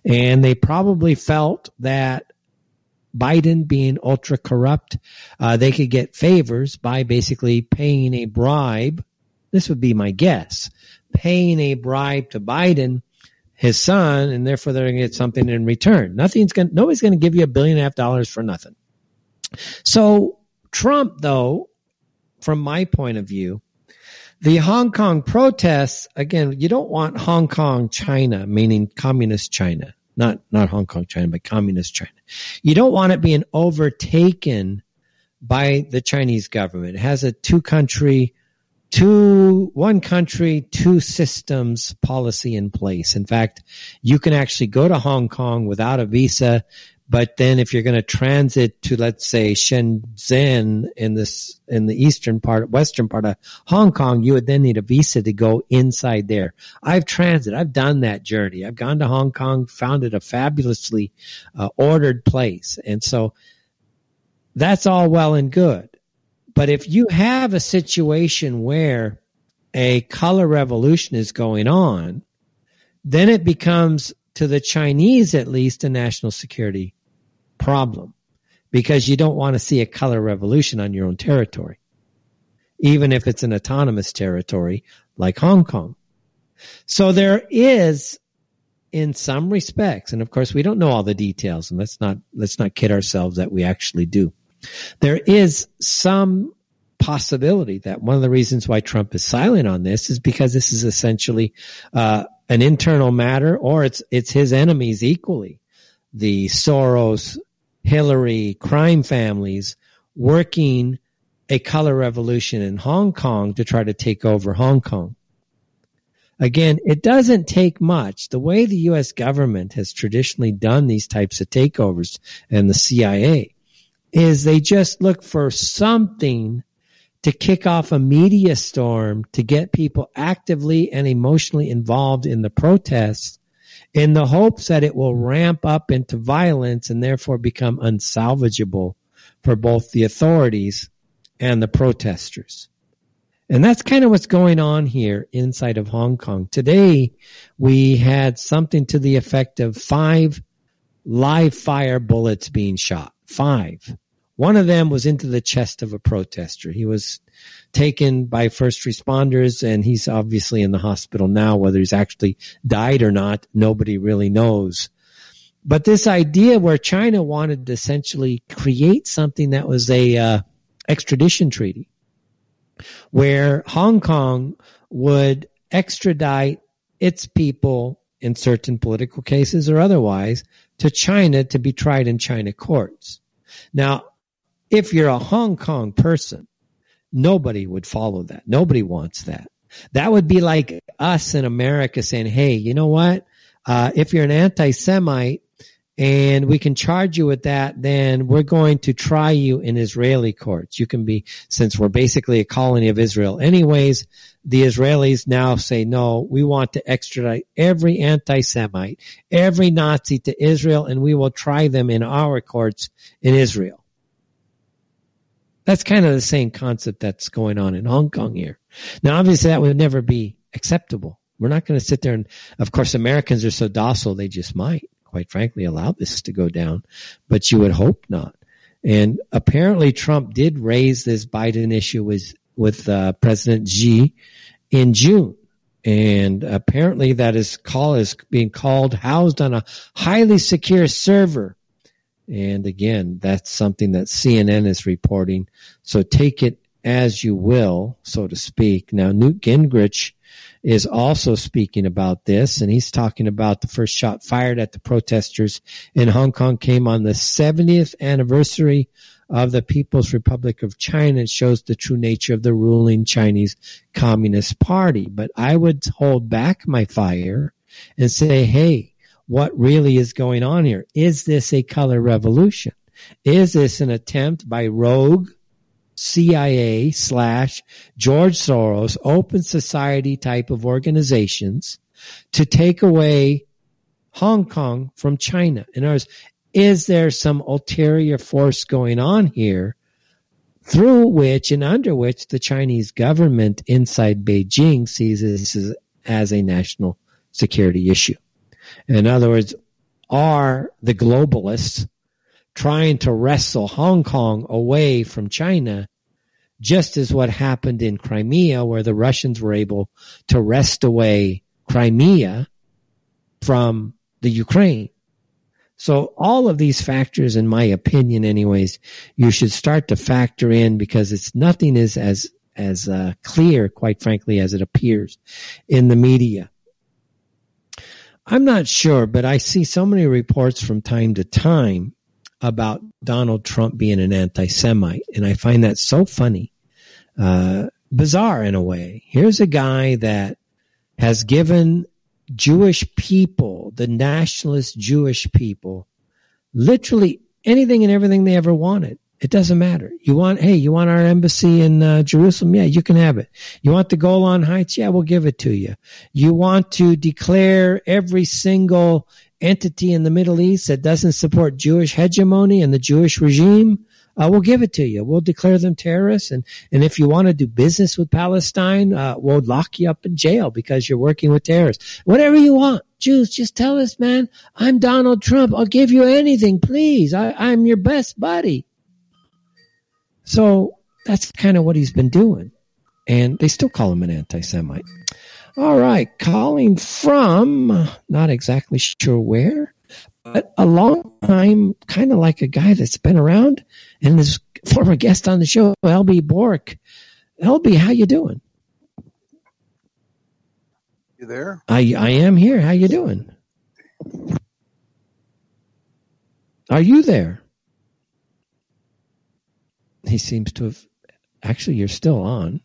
And they probably felt that Biden being ultra corrupt, uh, they could get favors by basically paying a bribe. This would be my guess. Paying a bribe to Biden, his son, and therefore they're going to get something in return. Nothing's going, nobody's going to give you a billion and a half dollars for nothing. So Trump, though, from my point of view, the Hong Kong protests, again, you don't want Hong Kong China, meaning communist China, not, not Hong Kong China, but communist China. You don't want it being overtaken by the Chinese government. It has a two country, two, one country, two systems policy in place. In fact, you can actually go to Hong Kong without a visa but then if you're going to transit to, let's say, Shenzhen in this, in the eastern part, western part of Hong Kong, you would then need a visa to go inside there. I've transit. I've done that journey. I've gone to Hong Kong, found it a fabulously uh, ordered place. And so that's all well and good. But if you have a situation where a color revolution is going on, then it becomes to the Chinese at least a national security problem because you don't want to see a color revolution on your own territory, even if it's an autonomous territory like Hong Kong. So there is, in some respects, and of course we don't know all the details, and let's not let's not kid ourselves that we actually do. There is some possibility that one of the reasons why Trump is silent on this is because this is essentially uh, an internal matter, or it's it's his enemies equally, the Soros Hillary crime families working a color revolution in Hong Kong to try to take over Hong Kong. Again, it doesn't take much. The way the U.S. government has traditionally done these types of takeovers and the CIA is they just look for something to kick off a media storm to get people actively and emotionally involved in the protests in the hopes that it will ramp up into violence and therefore become unsalvageable for both the authorities and the protesters. And that's kind of what's going on here inside of Hong Kong. Today, we had something to the effect of five live fire bullets being shot. Five. One of them was into the chest of a protester. He was taken by first responders and he's obviously in the hospital now. Whether he's actually died or not, nobody really knows. But this idea where China wanted to essentially create something that was a uh, extradition treaty, where Hong Kong would extradite its people in certain political cases or otherwise to China to be tried in China courts. Now, if you're a Hong Kong person Nobody would follow that. Nobody wants that. That would be like us in America saying, hey, you know what? Uh, if you're an anti-Semite and we can charge you with that, then we're going to try you in Israeli courts. You can be, since we're basically a colony of Israel anyways, the Israelis now say, no, we want to extradite every anti-Semite, every Nazi to Israel, and we will try them in our courts in Israel. That's kind of the same concept that's going on in Hong Kong here. Now, obviously, that would never be acceptable. We're not going to sit there and, of course, Americans are so docile, they just might, quite frankly, allow this to go down. But you would hope not. And apparently, Trump did raise this Biden issue with with uh, President Xi in June. And apparently that is call is being called housed on a highly secure server. And again, that's something that CNN is reporting. So take it as you will, so to speak. Now, Newt Gingrich is also speaking about this, and he's talking about the first shot fired at the protesters in Hong Kong came on the 70th anniversary of the People's Republic of China. Shows the true nature of the ruling Chinese Communist Party. But I would hold back my fire and say, hey, what really is going on here? Is this a color revolution? Is this an attempt by rogue CIA slash George Soros open society type of organizations to take away Hong Kong from China? In other words, is there some ulterior force going on here through which and under which the Chinese government inside Beijing sees this as, a national security issue? In other words, are the globalists trying to wrestle Hong Kong away from China, just as what happened in Crimea, where the Russians were able to wrest away Crimea from the Ukraine. So all of these factors, in my opinion, anyways, you should start to factor in because it's nothing is as as uh, clear, quite frankly, as it appears in the media. I'm not sure, but I see so many reports from time to time about Donald Trump being an anti-Semite, and I find that so funny, uh, bizarre in a way. Here's a guy that has given Jewish people, the nationalist Jewish people, literally anything and everything they ever wanted. It doesn't matter. You want, hey, you want our embassy in uh, Jerusalem? Yeah, you can have it. You want the Golan Heights? Yeah, we'll give it to you. You want to declare every single entity in the Middle East that doesn't support Jewish hegemony and the Jewish regime? Uh, we'll give it to you. We'll declare them terrorists. And, and if you want to do business with Palestine, uh, we'll lock you up in jail because you're working with terrorists. Whatever you want. Jews, just tell us, man, I'm Donald Trump. I'll give you anything, please. I, I'm your best buddy. So that's kind of what he's been doing. And they still call him an anti-Semite. All right. Calling from, not exactly sure where, but a long time, kind of like a guy that's been around and this former guest on the show, LB Bork. LB, how you doing? You there? I I am here. How you doing? Are you there? He seems to have. Actually, you're still on.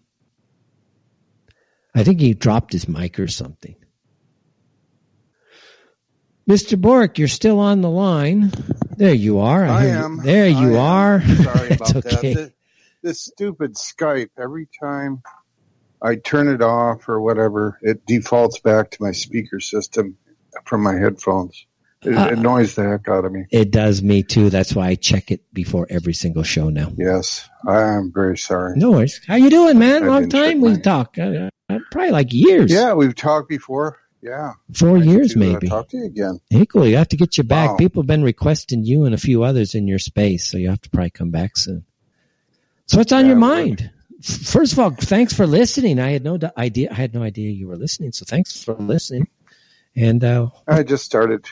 I think he dropped his mic or something. Mr. Bork, you're still on the line. There you are. I, I am. You. There you are. Sorry about okay. that. This, this stupid Skype, every time I turn it off or whatever, it defaults back to my speaker system from my headphones. It uh, annoys the heck out of me. It does me too. That's why I check it before every single show now. Yes, I am very sorry. No worries. How you doing, man? I Long time we talk. Uh, uh, probably like years. Yeah, we've talked before. Yeah. Four years, maybe. Talk to you again. Equally, you have to get you back. Wow. People have been requesting you and a few others in your space, so you have to probably come back soon. So what's on yeah, your mind? First of all, thanks for listening. I had no idea. I had no idea you were listening. So thanks for listening. And uh, I just started.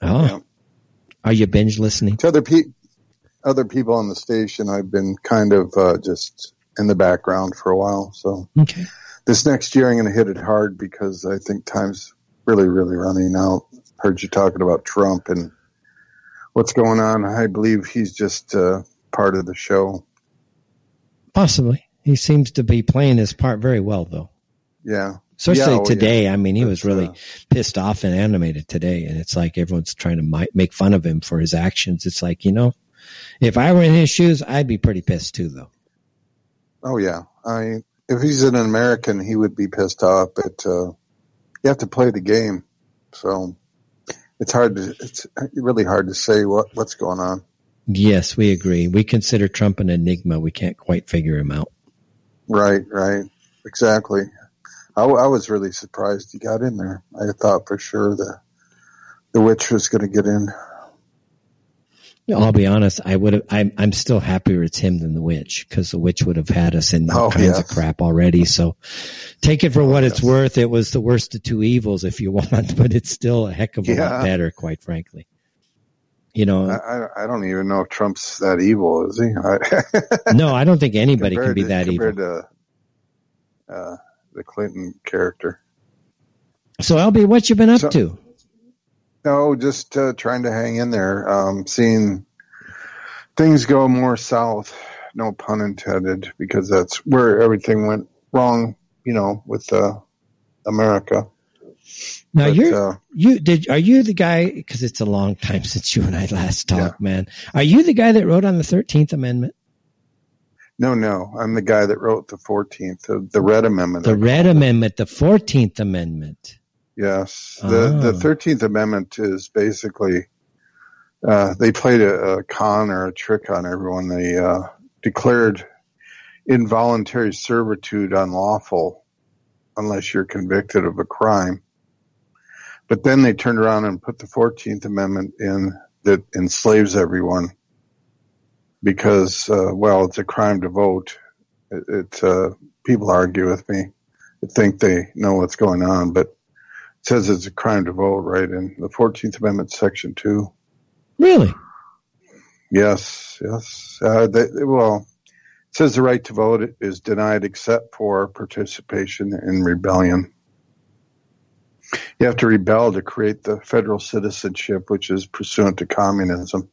Oh, yeah. are you binge listening to other people? Other people on the station. I've been kind of uh, just in the background for a while. So okay this next year I'm going to hit it hard because I think time's really, really running out. Heard you talking about Trump and what's going on. I believe he's just uh, part of the show. Possibly. He seems to be playing his part very well, though. Yeah. Especially yeah, oh, today. Yeah. I mean, he was really uh, pissed off and animated today. And it's like everyone's trying to make fun of him for his actions. It's like, you know, if I were in his shoes, I'd be pretty pissed too, though. Oh, yeah. I if he's an American, he would be pissed off. But uh, you have to play the game, so it's hard to it's really hard to say what what's going on. Yes, we agree. We consider Trump an enigma. We can't quite figure him out. Right, right, exactly. I, I was really surprised he got in there. I thought for sure the the witch was going to get in. I'll be honest. I would have. I'm. I'm still happier it's him than the witch because the witch would have had us in all Oh, kinds yes. of crap already. So, take it for what it's worth. It was the worst of two evils, if you want, but it's still a heck of a lot better, quite frankly. You know, I, I, I don't even know if Trump's that evil, is he? I, no, I don't think anybody can be to- that evil. compared to uh, the Clinton character. So, LB, what you been up So- to? No, just uh, trying to hang in there. Um, seeing things go more south, no pun intended, because that's where everything went wrong. You know, with uh, America. Now But, you're uh, you did are you the guy because it's a long time since you and I last talked, man. Are you the guy that wrote on the Thirteenth Amendment, No, no, I'm the guy that wrote the Fourteenth, the, the Red Amendment. the Red Amendment, the Fourteenth Amendment? Yes, the the Ah. Thirteenth Amendment is basically uh, they played a, a con or a trick on everyone. They uh, declared involuntary servitude unlawful unless you're convicted of a crime. But then they turned around and put the Fourteenth Amendment in that enslaves everyone because, uh, well, it's a crime to vote. It, it uh, people argue with me, they think they know what's going on, but says it's a crime to vote, right? In the Fourteenth Amendment, Section Two. Really? Yes, yes. Uh, they, well, it says the right to vote is denied except for participation in rebellion. You have to rebel to create the federal citizenship, which is pursuant to communism.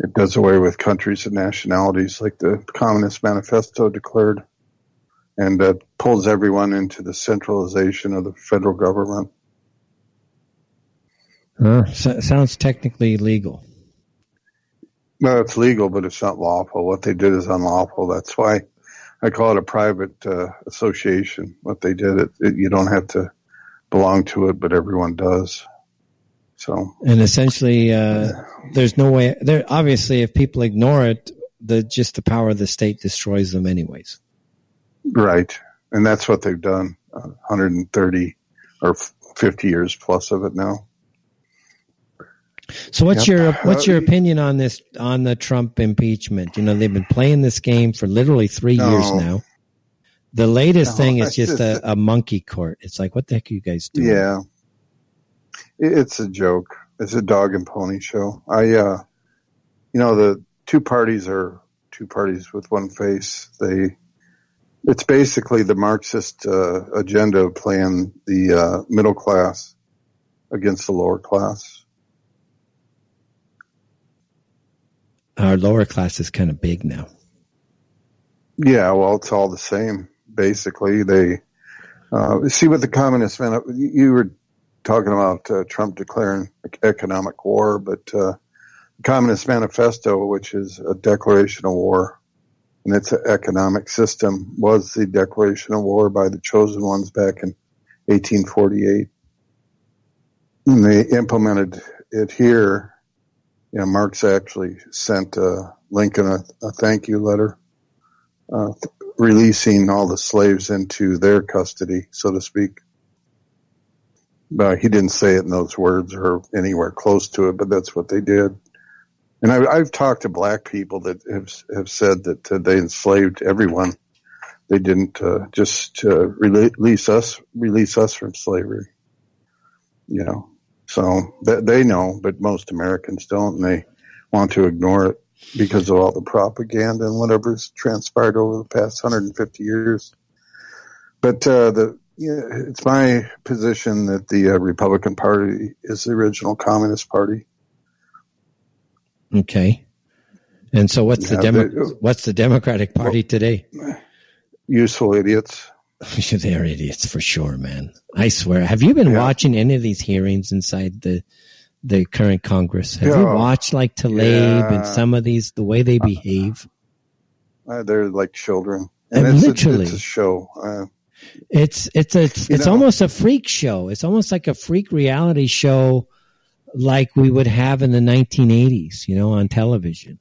It does away with countries and nationalities like the Communist Manifesto declared and uh, pulls everyone into the centralization of the federal government. Huh? So, sounds technically legal. No, it's legal, but it's not lawful. What they did is unlawful. That's why I call it a private uh, association. What they did, it, it, you don't have to belong to it, but everyone does. So And essentially, uh, there's no way. There obviously, if people ignore it, the just the power of the state destroys them, anyways. Right, and that's what they've done. Uh, 130 or 50 years plus of it now. So, what's Yep. your what's your Uh, opinion on this on the Trump impeachment? You know, they've been playing this game for literally three years now. The latest No, thing is it's just just a, a monkey court. It's like, what the heck are you guys doing? Yeah. It's a joke. It's a dog and pony show. I, uh, you know, the two parties are two parties with one face. They, it's basically the Marxist, uh, agenda of playing the, uh, middle class against the lower class. Our lower class is kind of big now. Yeah, well, it's all the same. Basically, they uh, see what the communists meant. You were talking about uh, Trump declaring economic war, but uh, the Communist Manifesto, which is a declaration of war, and its economic system was the declaration of war by the chosen ones back in 1848. And they implemented it here. You know, Marx actually sent uh, Lincoln a, a thank you letter uh, releasing all the slaves into their custody, so to speak. But he didn't say it in those words or anywhere close to it, but that's what they did. And I, I've talked to black people that have have said that uh, they enslaved everyone. They didn't uh, just uh, release us release us from slavery. You know, so that they know, but most Americans don't, and they want to ignore it because of all the propaganda and whatever's transpired over the past 150 years. But uh, the it's my position that the uh, Republican Party is the original Communist Party. Okay. And so, what's Yeah, the Demo- they- what's the Democratic Party today? Useful idiots. They're idiots for sure, man. I swear. Have you been watching any of these hearings inside the the current Congress? Have you watched like Tlaib Yeah. and some of these the way they behave? Uh, they're like children, And and, it's, literally. a, it's a show. Uh, It's it's a, it's, it's know- almost a freak show. It's almost like a freak reality show like we would have in the 1980s, you know, on television.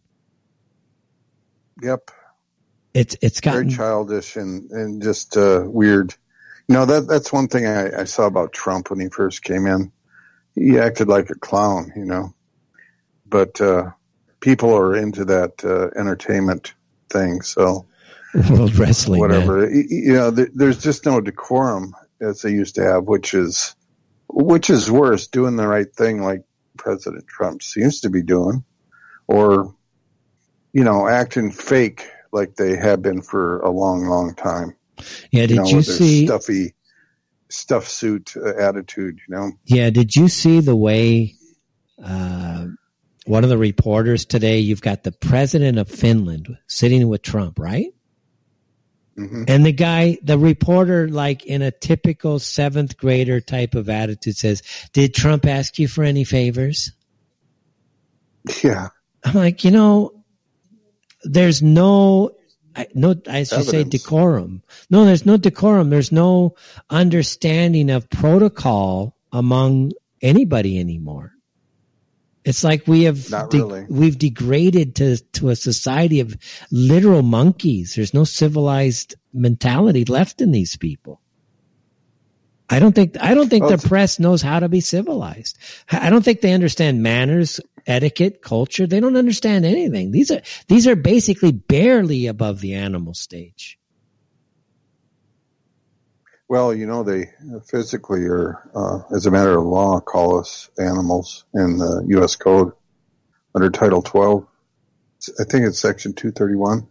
Yep. It's it's gotten very childish and and just uh, weird. You know that that's one thing I, I saw about Trump when he first came in. He acted like a clown, you know. But uh, people are into that uh, entertainment thing, so World Wrestling, whatever. man. You know, there, there's just no decorum as they used to have, which is which is worse, doing the right thing like President Trump seems to be doing, or you know, acting fake like they have been for a long, long time. Yeah, did know, you see- stuffy stuff suit uh, attitude? You know, Yeah, did you see the way uh, one of the reporters today? You've got the president of Finland sitting with Trump, right? Mm-hmm. And the guy, the reporter, like in a typical seventh grader type of attitude, says, "Did Trump ask you for any favors?" Yeah. I'm like, you know, there's no, I, no, I should say decorum. No, there's no decorum. There's no understanding of protocol among anybody anymore. It's like we have de- really. we've degraded to to a society of literal monkeys. There's no civilized mentality left in these people. I don't think I don't think Well, the press knows how to be civilized. I don't think they understand manners, etiquette, culture. They don't understand anything. These are these are basically barely above the animal stage. Well, you know, they physically are, uh, as a matter of law, call us animals in the U.S. Code under Title 12. I think it's Section 231.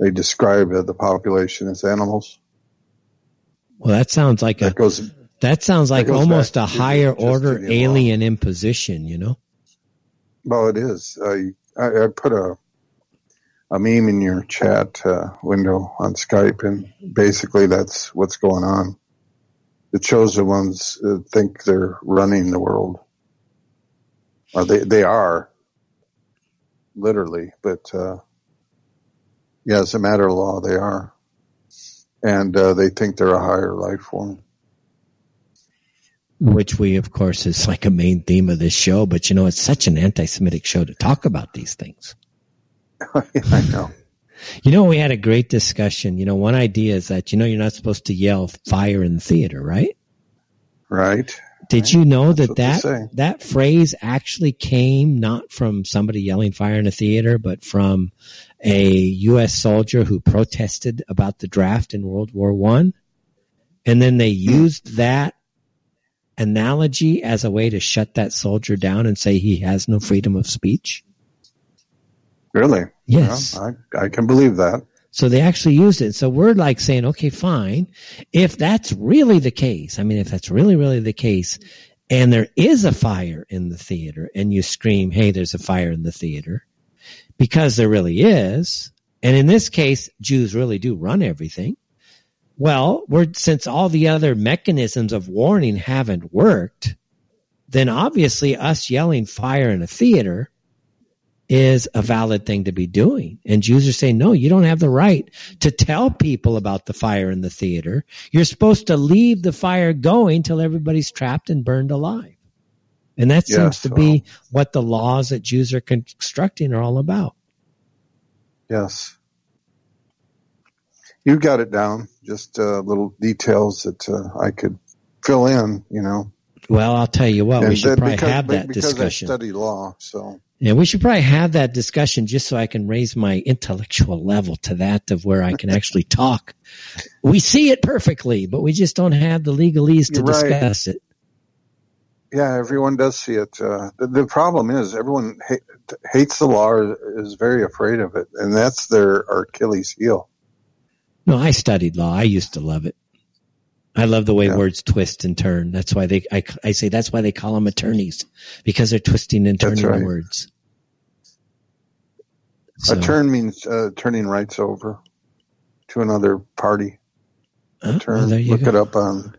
They describe uh, the population as animals. Well, that sounds like a That goes, that sounds like that almost a higher order Indian law. alien imposition. You know. well, it is. I, I, I put a, a meme in your chat uh, window on Skype, and basically that's what's going on. The chosen ones uh, think they're running the world. Or they, they are, literally, but uh, yeah, as a matter of law, they are. And uh, they think they're a higher life form. which we of course is like a main theme of this show but you know it's such an anti-semitic show to talk about these things I know. you know we had a great discussion you know one idea is that you know you're not supposed to yell fire in theater right Right? did you know that that that phrase actually came not from somebody yelling fire in a theater but from a US soldier who protested about the draft in World War 1 and then they Hmm. used that analogy as a way to shut that soldier down and say he has no freedom of speech Really? Yes. Well, I, I can believe that. So they actually used it. So we're like saying, okay, fine. If that's really the case, I mean, if that's really, really the case, and there is a fire in the theater, and you scream, hey, there's a fire in the theater, because there really is, and in this case, Jews really do run everything. Well, we're, since all the other mechanisms of warning haven't worked, then obviously us yelling fire in a theater is a valid thing to be doing. And Jews are saying, no, you don't have the right to tell people about the fire in the theater. You're supposed to leave the fire going till everybody's trapped and burned alive. And that Yeah, seems to so- be what the laws that Jews are constructing are all about. Yes. You got it down. Just uh, little details that uh, I could fill in, you know. Well, I'll tell you what, we should probably because, have that because discussion. I study law, so Yeah, we should probably have that discussion just so I can raise my intellectual level to that of where I can actually talk. We see it perfectly, but we just don't have the legalese to right. discuss it. yeah, everyone does see it. Uh, the, the problem is everyone ha- hates the law, or is very afraid of it, and that's their Achilles heel. No, I studied law. I used to love it. I love the way Yeah. words twist and turn. That's why they, I, I say that's why they call them attorneys because they're twisting and turning right. the words. So, A turn means uh, turning rights over to another party. uh, well, Turn. you Look go. it up on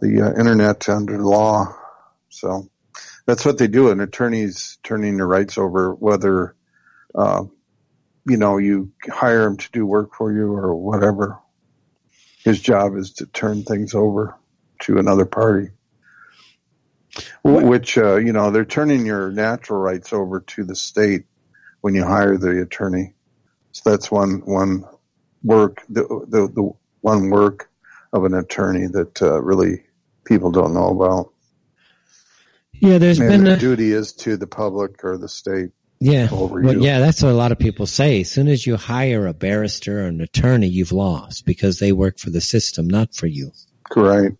the uh, internet under law. So that's what they do. An attorney's turning their rights over, whether uh, you know you hire them to do work for you or whatever. His job is to turn things over to another party. Wh- Which, uh, you know, they're turning your natural rights over to the state when you hire the attorney. So that's one, one work, the, the, the one work of an attorney that, uh, really people don't know about. Yeah, there's and been the a, duty is to the public or the state. Yeah, well, yeah. That's what a lot of people say. As soon as you hire a barrister or an attorney, you've lost because they work for the system, not for you. Right.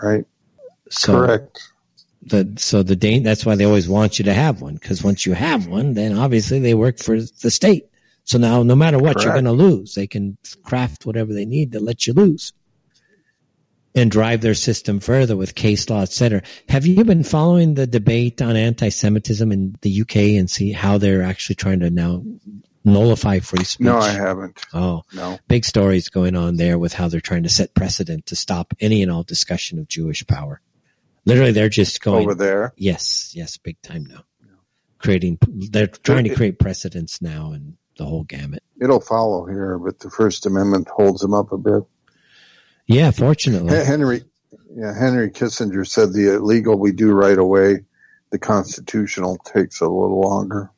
Right. So Correct. the so the dan- that's why they always want you to have one because once you have one, then obviously they work for the state. So now, no matter what, you're going to lose. They can craft whatever they need to let you lose and drive their system further with case law, et cetera. Have you been following the debate on anti-Semitism in the UK and see how they're actually trying to now nullify free speech? No, I haven't. Oh, No. big stories going on there with how they're trying to set precedent to stop any and all discussion of Jewish power. Literally, they're just going Over there. Yes, yes, big time now. Creating, they're trying to create precedents now and the whole gamut. It'll follow here, but the First Amendment holds them up a bit. Yeah, fortunately. Henry, yeah, Henry Kissinger said the illegal we do right away, the constitutional takes a little longer.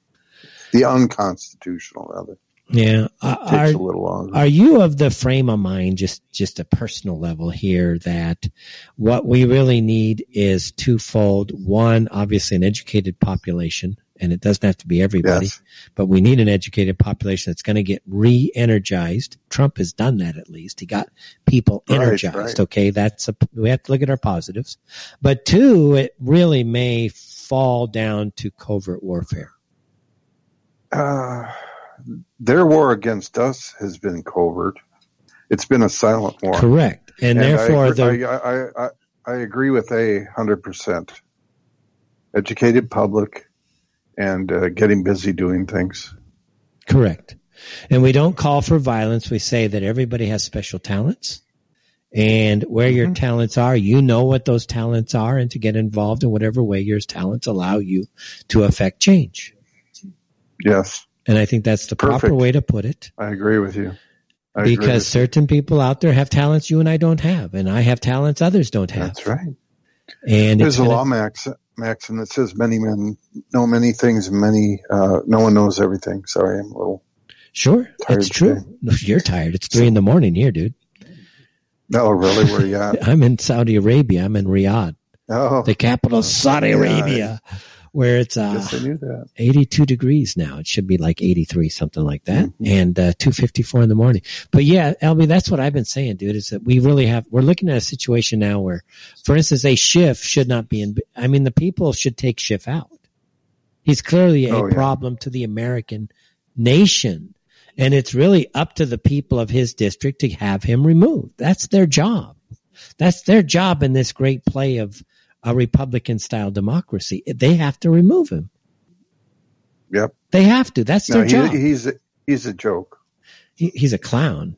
The unconstitutional, rather, Yeah. Uh, takes a little longer. are you of the frame of mind, just, just a personal level here, that what we really need is twofold. One, obviously an educated population, and it doesn't have to be everybody, Yes. but we need an educated population that's going to get re-energized. Trump has done that at least. He got people Right, energized. right. Okay. That's a, we have to look at our positives, but two, it really may fall down to covert warfare. Uh, their war against us has been covert. It's been a silent war. Correct. And, therefore I, the, I, I, I, I agree with A hundred percent. Educated public and uh, getting busy doing things. Correct. And we don't call for violence. We say that everybody has special talents. And where your Mm-hmm. talents are, you know what those talents are and to get involved in whatever way your talents allow you to affect change. Yes, And I think that's the proper way to put it I agree with you. I because certain people out there have talents you and I don't have. And I have talents others don't have. That's right. And There's it's a law max, maxim that says many men know many things, many uh, no one knows everything. Sorry, I'm a little. Sure. It's true. You're tired. It's three in the morning here, dude. No, really, where you at? I'm in Saudi Arabia. I'm in Riyadh, Oh, the capital of Saudi yeah, Arabia, where it's uh, yes, I knew that. 82 degrees now. It should be like 83, something like that, Mm-hmm. and uh, 254 in the morning. But yeah, LB, that's what I've been saying, dude. Is that we really have we're looking at a situation now where, for instance, a Schiff should not be in. I mean, the people should take Schiff out. He's clearly a Oh, yeah. problem to the American nation, and it's really up to the people of his district to have him removed. That's their job. That's their job in this great play of a Republican style democracy. They have to remove him. Yep. They have to. That's No, their he, job. he's a, he's a joke. He, he's a clown,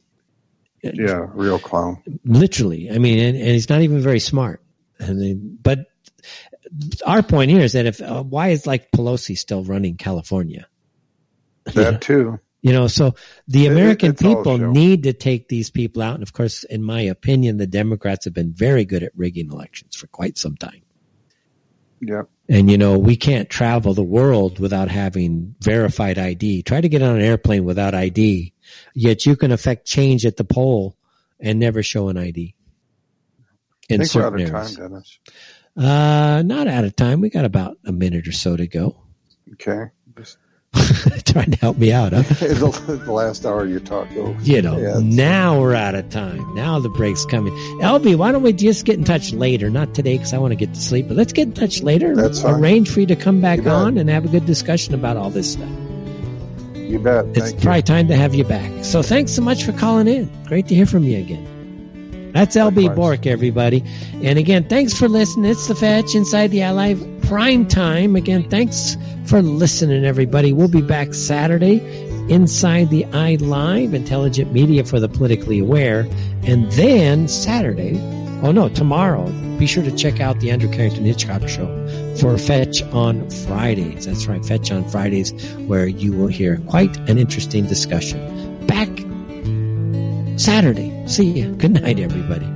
Yeah, real clown. literally. I mean, and, and he's not even very smart. And then, but our point here is that if uh, why is like Pelosi still running California? That too. You know, so the It- it- American people need to take these people out. And of course, in my opinion, the Democrats have been very good at rigging elections for quite some time. Yep. And you know, we can't travel the world without having verified ID. Try to get on an airplane without ID, yet you can affect change at the poll and never show an ID. I In think we're out certain of time. Dennis. Uh, not out of time. We got about a minute or so to go. Okay. Just- Trying to help me out, huh? the, the last hour you talked over. You know, Yeah, now we're out of time. Now the break's coming. LB, why don't we just get in touch later? Not today because I want to get to sleep, but let's get in touch later. That's fine. Arrange for you to come back on and have a good discussion about all this stuff. You bet. It's Thank you. probably time to have you back. So thanks so much for calling in. Great to hear from you again. That's LB Likewise. Bork, everybody. And again, thanks for listening. It's the Fetch Inside the Live Prime Time. Again, thanks for listening, everybody. We'll be back Saturday inside the Eye Live, intelligent media for the politically aware. And then Saturday, oh no, tomorrow, be sure to check out the Andrew Carrington Hitchcock Show for Fetch on Fridays. That's right, Fetch on Fridays, where you will hear quite an interesting discussion. Back Saturday. See you. Good night, everybody.